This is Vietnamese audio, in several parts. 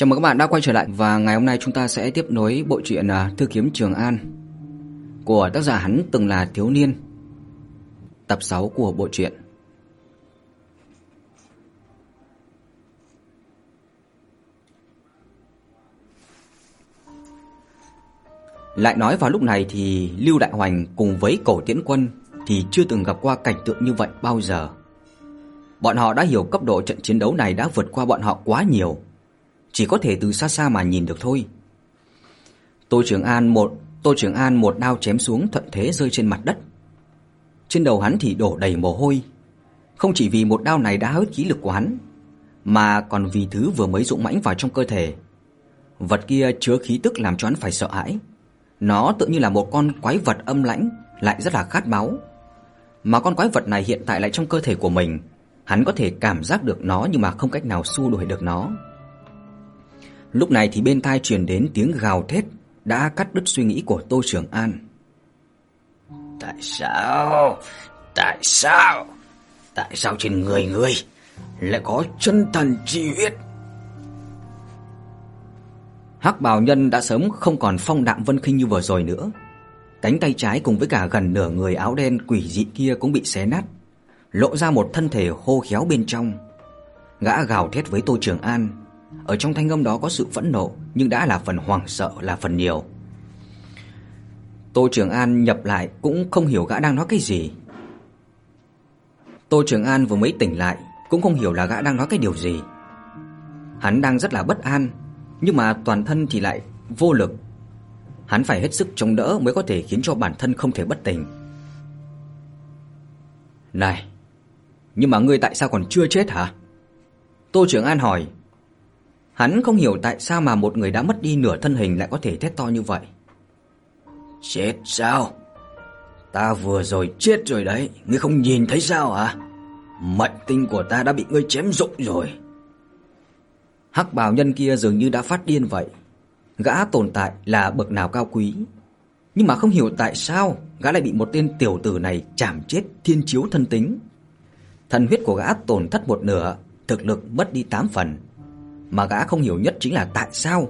Chào mừng các bạn đã quay trở lại và ngày hôm nay chúng ta sẽ tiếp nối bộ truyện à, Thư kiếm Trường An của tác giả hắn từng là thiếu niên. Tập 6 của bộ truyện. Lại nói vào lúc này thì Lưu Đại Hoành cùng với Cổ Tiễn Quân thì chưa từng gặp qua cảnh tượng như vậy bao giờ. Bọn họ đã hiểu cấp độ trận chiến đấu này đã vượt qua bọn họ quá nhiều chỉ có thể từ xa xa mà nhìn được thôi. Tô Trường An một Tô Trường An một đao chém xuống thuận thế rơi trên mặt đất. Trên đầu hắn thì đổ đầy mồ hôi, không chỉ vì một đao này đã hớt khí lực của hắn, mà còn vì thứ vừa mới dũng mãnh vào trong cơ thể. Vật kia chứa khí tức làm cho hắn phải sợ hãi. Nó tự như là một con quái vật âm lãnh, lại rất là khát máu. Mà con quái vật này hiện tại lại trong cơ thể của mình, hắn có thể cảm giác được nó nhưng mà không cách nào xua đuổi được nó. Lúc này thì bên tai truyền đến tiếng gào thét đã cắt đứt suy nghĩ của Tô Trường An. Tại sao? Tại sao? Tại sao trên người ngươi lại có chân thần chi huyết? Hắc Bào Nhân đã sớm không còn phong đạm vân khinh như vừa rồi nữa. Cánh tay trái cùng với cả gần nửa người áo đen quỷ dị kia cũng bị xé nát, lộ ra một thân thể khô khéo bên trong. Gã gào thét với Tô Trường An, ở trong thanh âm đó có sự phẫn nộ, nhưng đã là phần hoảng sợ là phần nhiều. Tô Trường An nhập lại cũng không hiểu gã đang nói cái gì. Tô Trường An vừa mới tỉnh lại, cũng không hiểu là gã đang nói cái điều gì. Hắn đang rất là bất an, nhưng mà toàn thân thì lại vô lực. Hắn phải hết sức chống đỡ mới có thể khiến cho bản thân không thể bất tỉnh. Này, nhưng mà ngươi tại sao còn chưa chết hả? Tô Trường An hỏi, Hắn không hiểu tại sao mà một người đã mất đi nửa thân hình lại có thể thét to như vậy. Chết sao? Ta vừa rồi chết rồi đấy, ngươi không nhìn thấy sao hả? Mệnh tinh của ta đã bị ngươi chém rụng rồi. Hắc bào nhân kia dường như đã phát điên vậy. Gã tồn tại là bậc nào cao quý, nhưng mà không hiểu tại sao gã lại bị một tên tiểu tử này chảm chết thiên chiếu thân tính. Thần huyết của gã tổn thất một nửa, thực lực mất đi 8 phần mà gã không hiểu nhất chính là tại sao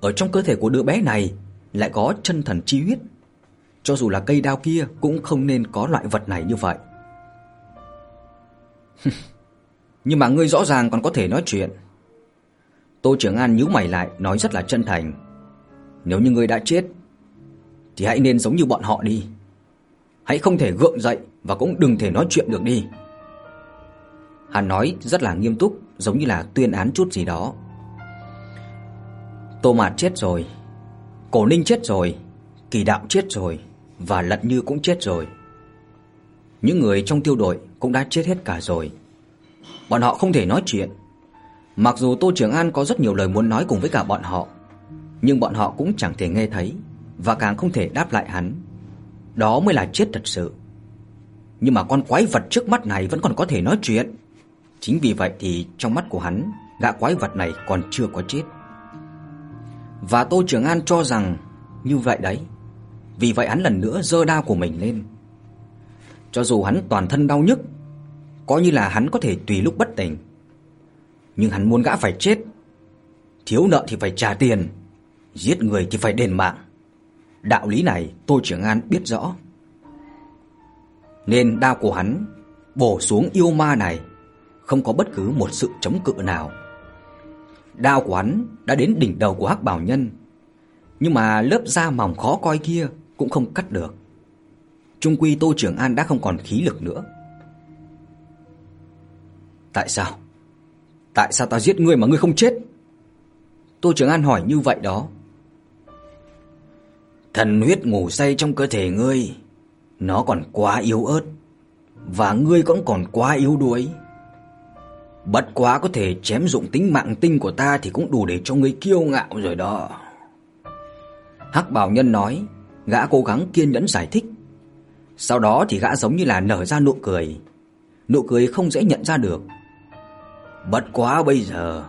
ở trong cơ thể của đứa bé này lại có chân thần chi huyết. Cho dù là cây đao kia cũng không nên có loại vật này như vậy. Nhưng mà ngươi rõ ràng còn có thể nói chuyện. Tô Trường An nhíu mày lại, nói rất là chân thành. Nếu như ngươi đã chết thì hãy nên giống như bọn họ đi. Hãy không thể gượng dậy và cũng đừng thể nói chuyện được đi. Hắn nói rất là nghiêm túc, giống như là tuyên án chút gì đó. Tô Mạt chết rồi, Cổ Ninh chết rồi, Kỳ Đạo chết rồi và Lận Như cũng chết rồi. Những người trong tiêu đội cũng đã chết hết cả rồi. Bọn họ không thể nói chuyện. Mặc dù Tô Trường An có rất nhiều lời muốn nói cùng với cả bọn họ, nhưng bọn họ cũng chẳng thể nghe thấy và càng không thể đáp lại hắn. Đó mới là chết thật sự. Nhưng mà con quái vật trước mắt này vẫn còn có thể nói chuyện. Chính vì vậy thì trong mắt của hắn, gã quái vật này còn chưa có chết. Và Tô Trường An cho rằng như vậy đấy. Vì vậy hắn lần nữa giơ đao của mình lên. Cho dù hắn toàn thân đau nhức, có như là hắn có thể tùy lúc bất tỉnh. Nhưng hắn muốn gã phải chết. Thiếu nợ thì phải trả tiền, giết người thì phải đền mạng. Đạo lý này Tô Trường An biết rõ. Nên đao của hắn bổ xuống yêu ma này không có bất cứ một sự chống cự nào. Đao của hắn đã đến đỉnh đầu của Hắc Bảo Nhân, nhưng mà lớp da mỏng khó coi kia cũng không cắt được. Trung quy Tô Trường An đã không còn khí lực nữa. Tại sao? Tại sao ta giết ngươi mà ngươi không chết? Tô Trường An hỏi như vậy đó. Thần huyết ngủ say trong cơ thể ngươi, nó còn quá yếu ớt và ngươi cũng còn quá yếu đuối. Bất quá có thể chém dụng tính mạng tinh của ta thì cũng đủ để cho ngươi kiêu ngạo rồi đó. Hắc Bảo Nhân nói, gã cố gắng kiên nhẫn giải thích. Sau đó thì gã giống như là nở ra nụ cười. Nụ cười không dễ nhận ra được. Bất quá bây giờ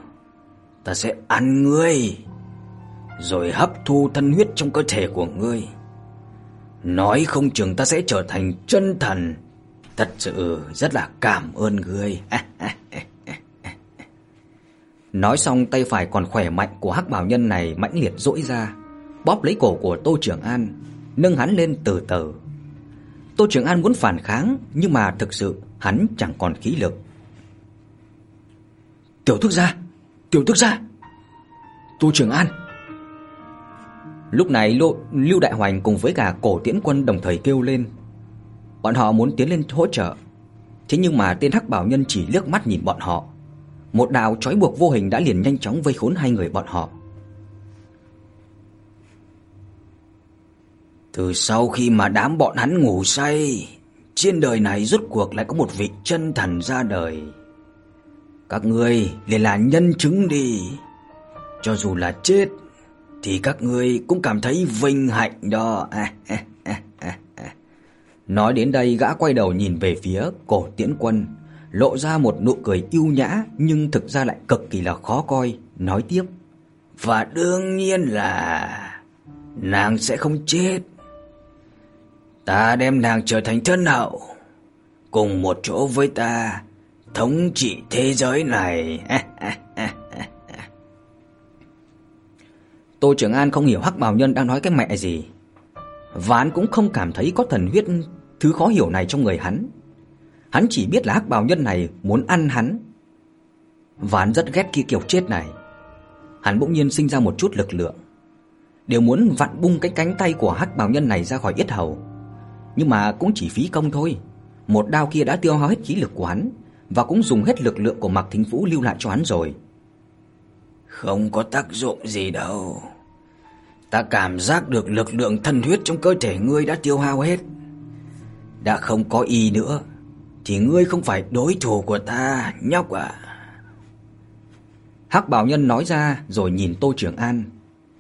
ta sẽ ăn ngươi rồi hấp thu thân huyết trong cơ thể của ngươi. Nói không chừng ta sẽ trở thành chân thần. Thật sự rất là cảm ơn ngươi. Nói xong tay phải còn khỏe mạnh của Hắc Bảo Nhân này mãnh liệt duỗi ra, bóp lấy cổ của Tô Trường An, nâng hắn lên từ từ. Tô Trường An muốn phản kháng nhưng mà thực sự hắn chẳng còn khí lực. "Tiểu Thúc gia, Tiểu Thúc gia." Tô Trường An. Lúc này Lô, Lưu Đại Hoành cùng với cả Cổ Tiễn Quân đồng thời kêu lên. Bọn họ muốn tiến lên hỗ trợ. Thế nhưng mà tên Hắc Bảo Nhân chỉ liếc mắt nhìn bọn họ. Một đạo trói buộc vô hình đã liền nhanh chóng vây khốn hai người bọn họ. Từ sau khi mà đám bọn hắn ngủ say, trên đời này rốt cuộc lại có một vị chân thần ra đời. Các ngươi liền là nhân chứng đi. Cho dù là chết thì các ngươi cũng cảm thấy vinh hạnh đó. Nói đến đây gã quay đầu nhìn về phía Cổ Tiễn Quân, lộ ra một nụ cười yêu nhã nhưng thực ra lại cực kỳ là khó coi, nói tiếp: "Và đương nhiên là nàng sẽ không chết. Ta đem nàng trở thành thân hậu, cùng một chỗ với ta thống trị thế giới này." Tô Trường An không hiểu Hắc Bảo Nhân đang nói cái mẹ gì. Ván cũng không cảm thấy có thần huyết thứ khó hiểu này trong người hắn. Hắn chỉ biết là Hắc Bảo Nhân này muốn ăn hắn. Ván rất ghét kia kiểu chết này. Hắn bỗng nhiên sinh ra một chút lực lượng, đều muốn vặn bung cái cánh tay của Hắc Bảo Nhân này ra khỏi yết hầu. Nhưng mà cũng chỉ phí công thôi. Một đao kia đã tiêu hao hết khí lực của hắn và cũng dùng hết lực lượng của Mạc Thính Vũ lưu lại cho hắn rồi. Không có tác dụng gì đâu. Ta cảm giác được lực lượng thân huyết trong cơ thể ngươi đã tiêu hao hết. Đã không có y nữa thì ngươi không phải đối thủ của ta, nhóc ạ. Hắc Bảo Nhân nói ra rồi nhìn Tô Trường An,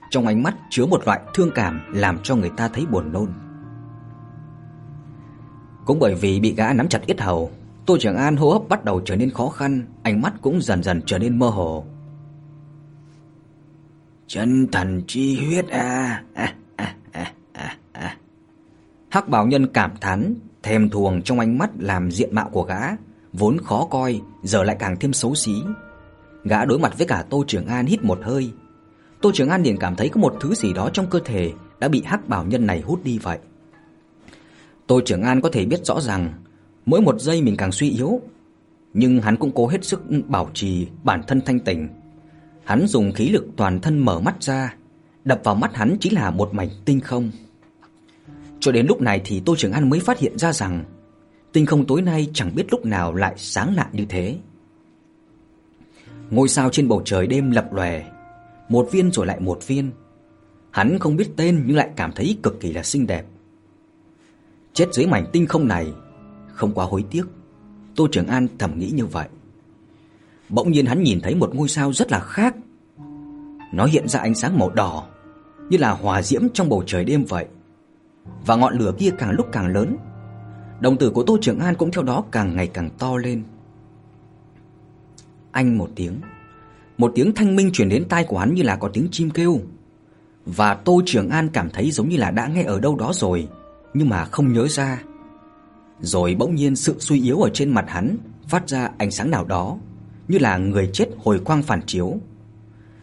trong ánh mắt chứa một loại thương cảm làm cho người ta thấy buồn nôn. Cũng bởi vì bị gã nắm chặt yết hầu, Tô Trường An hô hấp bắt đầu trở nên khó khăn, ánh mắt cũng dần dần trở nên mơ hồ. Chân thần chi huyết a. à, à, à, à. Hắc Bảo Nhân cảm thán, thèm thuồng trong ánh mắt làm diện mạo của gã vốn khó coi giờ lại càng thêm xấu xí. Gã đối mặt với cả Tô Trường An hít một hơi. Tô Trường An liền cảm thấy có một thứ gì đó trong cơ thể đã bị Hắc Bảo Nhân này hút đi vậy. Tô Trường An có thể biết rõ rằng mỗi một giây mình càng suy yếu, nhưng hắn cũng cố hết sức bảo trì bản thân thanh tỉnh Hắn dùng khí lực toàn thân mở mắt ra, đập vào mắt hắn chỉ là một mảnh tinh không. Cho đến lúc này thì Tô Trường An mới phát hiện ra rằng tinh không tối nay chẳng biết lúc nào lại sáng lạ như thế. Ngôi sao trên bầu trời đêm lập lòe, một viên rồi lại một viên. Hắn không biết tên nhưng lại cảm thấy cực kỳ là xinh đẹp. Chết dưới mảnh tinh không này, không quá hối tiếc. Tô Trường An thầm nghĩ như vậy. Bỗng nhiên hắn nhìn thấy một ngôi sao rất là khác. Nó hiện ra ánh sáng màu đỏ, như là hòa diễm trong bầu trời đêm vậy. Và ngọn lửa kia càng lúc càng lớn. Đồng tử của Tô Trường An cũng theo đó càng ngày càng to lên. Anh một tiếng, một tiếng thanh minh truyền đến tai của hắn như là có tiếng chim kêu. Và Tô Trường An cảm thấy giống như là đã nghe ở đâu đó rồi, nhưng mà không nhớ ra. Rồi bỗng nhiên sự suy yếu ở trên mặt hắn phát ra ánh sáng nào đó, như là người chết hồi quang phản chiếu.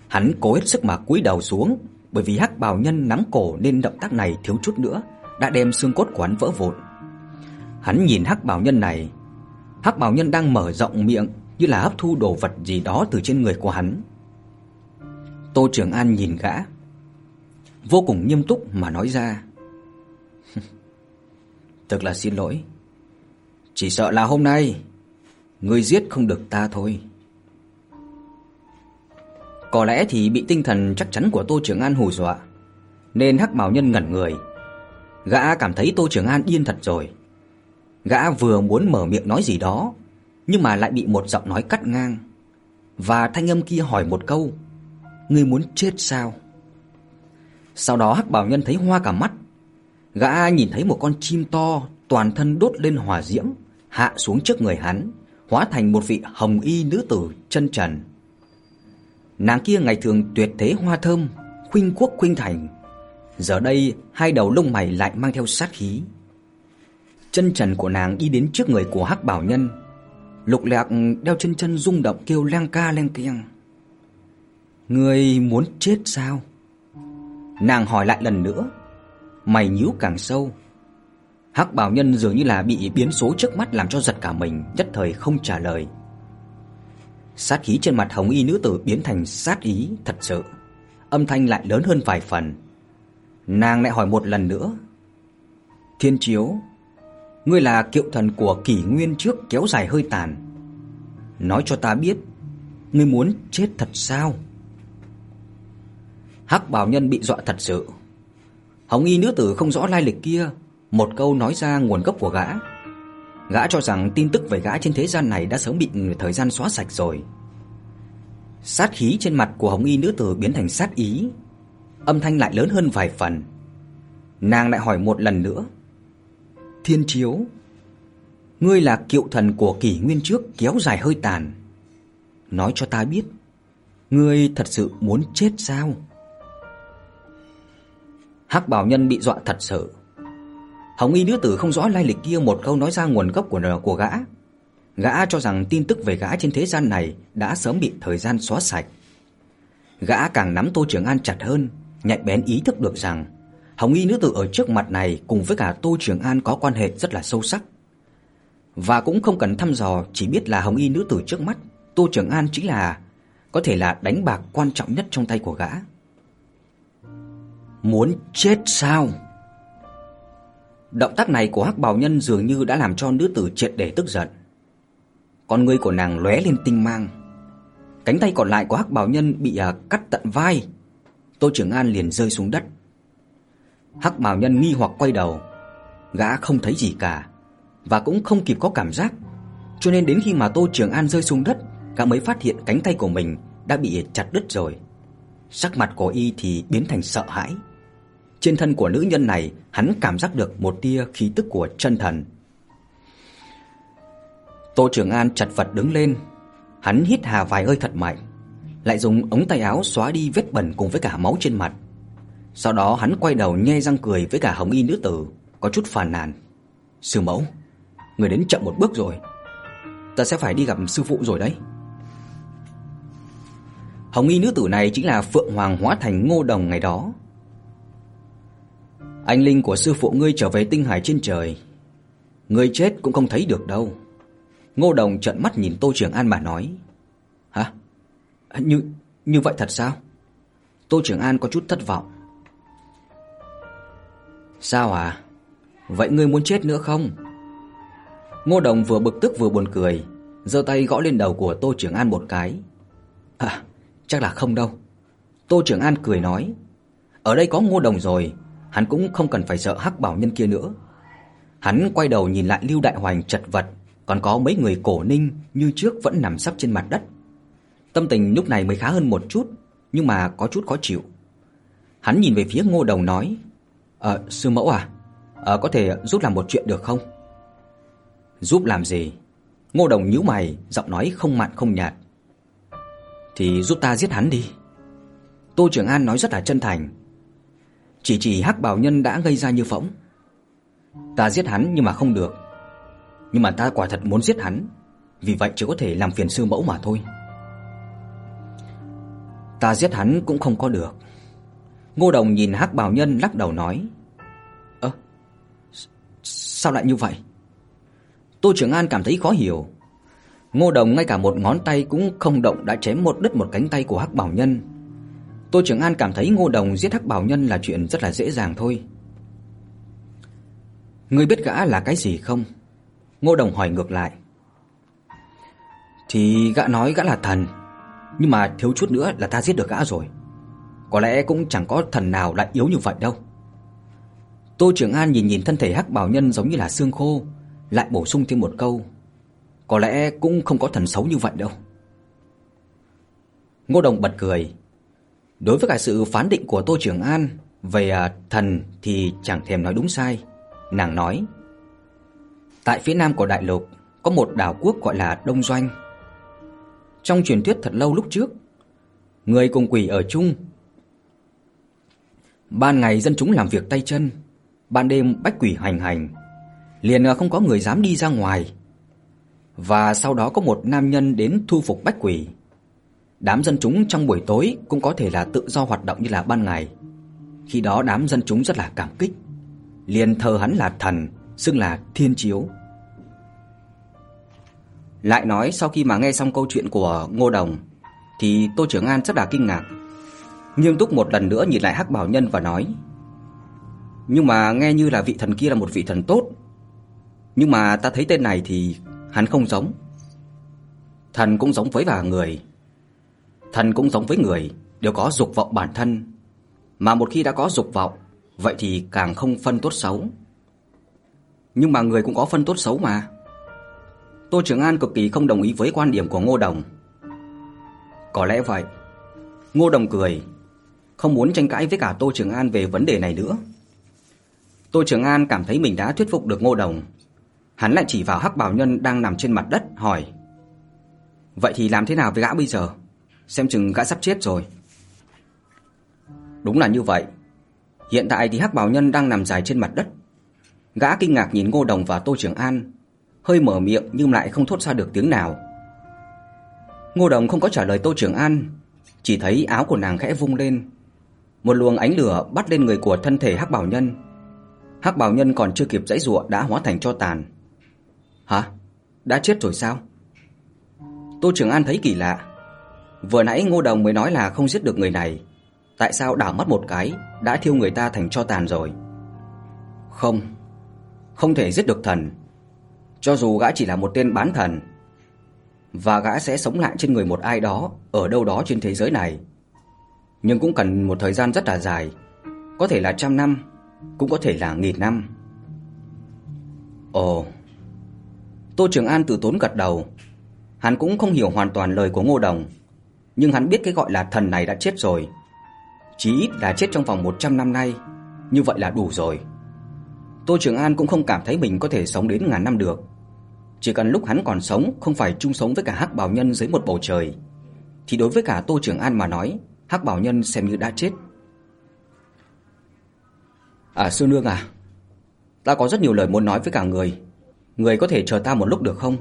Hắn cố hết sức mà cúi đầu xuống, bởi vì Hắc Bào Nhân nắm cổ nên động tác này thiếu chút nữa đã đem xương cốt của hắn vỡ vụn. Hắn nhìn Hắc Bào Nhân này, Hắc Bào Nhân đang mở rộng miệng như là hấp thu đồ vật gì đó từ trên người của hắn. Tô Trường An nhìn gã, vô cùng nghiêm túc mà nói ra: "Thật là xin lỗi. Chỉ sợ là hôm nay ngươi giết không được ta thôi." Có lẽ thì bị tinh thần chắc chắn của Tô Trường An hù dọa, nên Hắc Bảo Nhân ngẩn người. Gã cảm thấy Tô Trường An điên thật rồi. Gã vừa muốn mở miệng nói gì đó, nhưng mà lại bị một giọng nói cắt ngang. Và thanh âm kia hỏi một câu: "Ngươi muốn chết sao?" Sau đó Hắc Bảo Nhân thấy hoa cả mắt. Gã nhìn thấy một con chim to, toàn thân đốt lên hỏa diễm, hạ xuống trước người hắn, hóa thành một vị hồng y nữ tử chân trần. Nàng kia ngày thường tuyệt thế hoa thơm, khuynh quốc khuynh thành, giờ đây hai đầu lông mày lại mang theo sát khí. Chân trần của nàng đi đến trước người của Hắc Bảo Nhân, Lục Lạc đeo chân chân rung động kêu leng ca leng keng. Ngươi muốn chết sao? Nàng hỏi lại lần nữa. Mày nhíu càng sâu. Hắc Bảo Nhân dường như là bị biến số trước mắt làm cho giật cả mình, nhất thời không trả lời. Sát khí trên mặt Hồng Y nữ tử biến thành sát ý thật sự. Âm thanh lại lớn hơn vài phần. Nàng lại hỏi một lần nữa. Thiên Chiếu, ngươi là kiệu thần của kỷ nguyên trước kéo dài hơi tàn. Nói cho ta biết, ngươi muốn chết thật sao? Hắc Bảo Nhân bị dọa thật sự. Hồng Y nữ tử không rõ lai lịch kia, một câu nói ra nguồn gốc của gã. Gã cho rằng tin tức về gã trên thế gian này đã sớm bị thời gian xóa sạch rồi. Sát khí trên mặt của Hồng Y nữ tử biến thành sát ý, âm thanh lại lớn hơn vài phần. Nàng lại hỏi một lần nữa. Thiên Chiếu, ngươi là cựu thần của kỷ nguyên trước kéo dài hơi tàn. Nói cho ta biết, ngươi thật sự muốn chết sao? Hắc Bảo Nhân bị dọa thật sự. Hồng Y nữ tử không rõ lai lịch kia một câu nói ra nguồn gốc của của gã. Gã cho rằng tin tức về gã trên thế gian này đã sớm bị thời gian xóa sạch. Gã càng nắm Tô Trường An chặt hơn, nhạy bén ý thức được rằng Hồng Y nữ tử ở trước mặt này cùng với cả Tô Trường An có quan hệ rất là sâu sắc. Và cũng không cần thăm dò, chỉ biết là Hồng Y nữ tử trước mắt, Tô Trường An chính là có thể là đánh bạc quan trọng nhất trong tay của gã. Muốn chết sao? Động tác này của Hắc Bào Nhân dường như đã làm cho nữ tử triệt để tức giận. Con ngươi của nàng lóe lên tinh mang. Cánh tay còn lại của Hắc Bào Nhân bị à, cắt tận vai. Tô Trường An liền rơi xuống đất. Hắc Bào Nhân nghi hoặc quay đầu, gã không thấy gì cả và cũng không kịp có cảm giác, cho nên đến khi mà Tô Trường An rơi xuống đất, gã mới phát hiện cánh tay của mình đã bị chặt đứt rồi. Sắc mặt của y thì biến thành sợ hãi. Trên thân của nữ nhân này, hắn cảm giác được một tia khí tức của chân thần. Tô Trường An chật vật đứng lên, hắn hít hà vài hơi thật mạnh, lại dùng ống tay áo xóa đi vết bẩn cùng với cả máu trên mặt. Sau đó hắn quay đầu nhe răng cười với cả Hồng Y nữ tử, có chút phàn nàn. "Sư mẫu, người đến chậm một bước rồi. Ta sẽ phải đi gặp sư phụ rồi đấy." Hồng Y nữ tử này chính là Phượng Hoàng hóa thành Ngô Đồng ngày đó. Anh linh của sư phụ ngươi trở về tinh hải trên trời, ngươi chết cũng không thấy được đâu. Ngô Đồng trợn mắt nhìn Tô Trường An mà nói. Như như vậy thật sao?" Tô Trường An có chút thất vọng. "Sao à? Vậy ngươi muốn chết nữa không?" Ngô Đồng vừa bực tức vừa buồn cười, giơ tay gõ lên đầu của Tô Trường An một cái. "À, chắc là không đâu." Tô Trường An cười nói, "Ở đây có Ngô Đồng rồi, hắn cũng không cần phải sợ Hắc Bảo Nhân kia nữa." Hắn quay đầu nhìn lại Lưu Đại Hoành chật vật, còn có mấy người cổ ninh như trước vẫn nằm sấp trên mặt đất. Tâm tình lúc này mới khá hơn một chút, nhưng mà có chút khó chịu. Hắn nhìn về phía Ngô Đồng nói: "Ờ, sư mẫu à, ờ có thể giúp làm một chuyện được không?" "Giúp làm gì?" Ngô Đồng nhíu mày, giọng nói không mặn không nhạt. "Thì giúp ta giết hắn đi." Tô Trường An nói rất là chân thành. Chỉ chỉ Hắc Bảo Nhân đã gây ra như phỗng. Ta giết hắn nhưng mà không được. Nhưng mà ta quả thật muốn giết hắn, vì vậy chỉ có thể làm phiền sư mẫu mà thôi. Ta giết hắn cũng không có được. Ngô Đồng nhìn Hắc Bảo Nhân lắc đầu nói: "Ơ, sao lại như vậy?" Tô Trường An cảm thấy khó hiểu. Ngô Đồng ngay cả một ngón tay cũng không động đã chém một đứt một cánh tay của Hắc Bảo Nhân. Tô Trường An cảm thấy Ngô Đồng giết Hắc Bảo Nhân là chuyện rất là dễ dàng thôi. Ngươi biết gã là cái gì không? Ngô Đồng hỏi ngược lại. Thì gã nói gã là thần, nhưng mà thiếu chút nữa là ta giết được gã rồi. Có lẽ cũng chẳng có thần nào lại yếu như vậy đâu. Tô Trường An nhìn nhìn thân thể Hắc Bảo Nhân giống như là xương khô, lại bổ sung thêm một câu. Có lẽ cũng không có thần xấu như vậy đâu. Ngô Đồng bật cười. Đối với cả sự phán định của Tô Trường An về à, thần thì chẳng thèm nói đúng sai. Nàng nói: Tại phía nam của đại lục có một đảo quốc gọi là Đông Doanh. Trong truyền thuyết thật lâu lúc trước, người cùng quỷ ở chung. Ban ngày dân chúng làm việc tay chân, ban đêm bách quỷ hành hành, liền à, không có người dám đi ra ngoài. Và sau đó có một nam nhân đến thu phục bách quỷ. Đám dân chúng trong buổi tối cũng có thể là tự do hoạt động như là ban ngày. Khi đó đám dân chúng rất là cảm kích, liền thờ hắn là thần, xưng là Thiên Chiếu. Lại nói sau khi mà nghe xong câu chuyện của Ngô Đồng thì Tô Trưởng An rất là kinh ngạc. Nghiêm túc một lần nữa nhìn lại Hắc Bảo Nhân và nói: "Nhưng mà nghe như là vị thần kia là một vị thần tốt, nhưng mà ta thấy tên này thì hắn không giống. Thần cũng giống với và người. Thần cũng giống với người, đều có dục vọng bản thân, mà một khi đã có dục vọng, vậy thì càng không phân tốt xấu. Nhưng mà người cũng có phân tốt xấu mà." Tô Trường An cực kỳ không đồng ý với quan điểm của Ngô Đồng. Có lẽ vậy. Ngô Đồng cười, không muốn tranh cãi với cả Tô Trường An về vấn đề này nữa. Tô Trường An cảm thấy mình đã thuyết phục được Ngô Đồng. Hắn lại chỉ vào Hắc Bảo Nhân đang nằm trên mặt đất hỏi: "Vậy thì làm thế nào với gã bây giờ? Xem chừng gã sắp chết rồi." Đúng là như vậy. Hiện tại thì Hắc Bảo Nhân đang nằm dài trên mặt đất. Gã kinh ngạc nhìn Ngô Đồng và Tô Trường An, hơi mở miệng nhưng lại không thốt ra được tiếng nào. Ngô Đồng không có trả lời Tô Trường An, chỉ thấy áo của nàng khẽ vung lên, một luồng ánh lửa bắt lên người của thân thể Hắc Bảo Nhân. Hắc Bảo Nhân còn chưa kịp giãy giụa đã hóa thành tro tàn. Hả? Đã chết rồi sao? Tô Trường An thấy kỳ lạ. Vừa nãy Ngô Đồng mới nói là không giết được người này, tại sao đảo mắt một cái đã thiêu người ta thành tro tàn rồi? Không, không thể giết được thần. Cho dù gã chỉ là một tên bán thần, và gã sẽ sống lại trên người một ai đó ở đâu đó trên thế giới này. Nhưng cũng cần một thời gian rất là dài, có thể là trăm năm, cũng có thể là nghìn năm. Ồ. Tô Trường An từ tốn gật đầu. Hắn cũng không hiểu hoàn toàn lời của Ngô Đồng, nhưng hắn biết cái gọi là thần này đã chết rồi. Chí ít là chết trong vòng 100 năm nay, như vậy là đủ rồi. Tô Trường An cũng không cảm thấy mình có thể sống đến ngàn năm được. Chỉ cần lúc hắn còn sống không phải chung sống với cả Hắc Bảo Nhân dưới một bầu trời, thì đối với cả Tô Trường An mà nói, Hắc Bảo Nhân xem như đã chết. À sư nương à, ta có rất nhiều lời muốn nói với cả người. Người có thể chờ ta một lúc được không?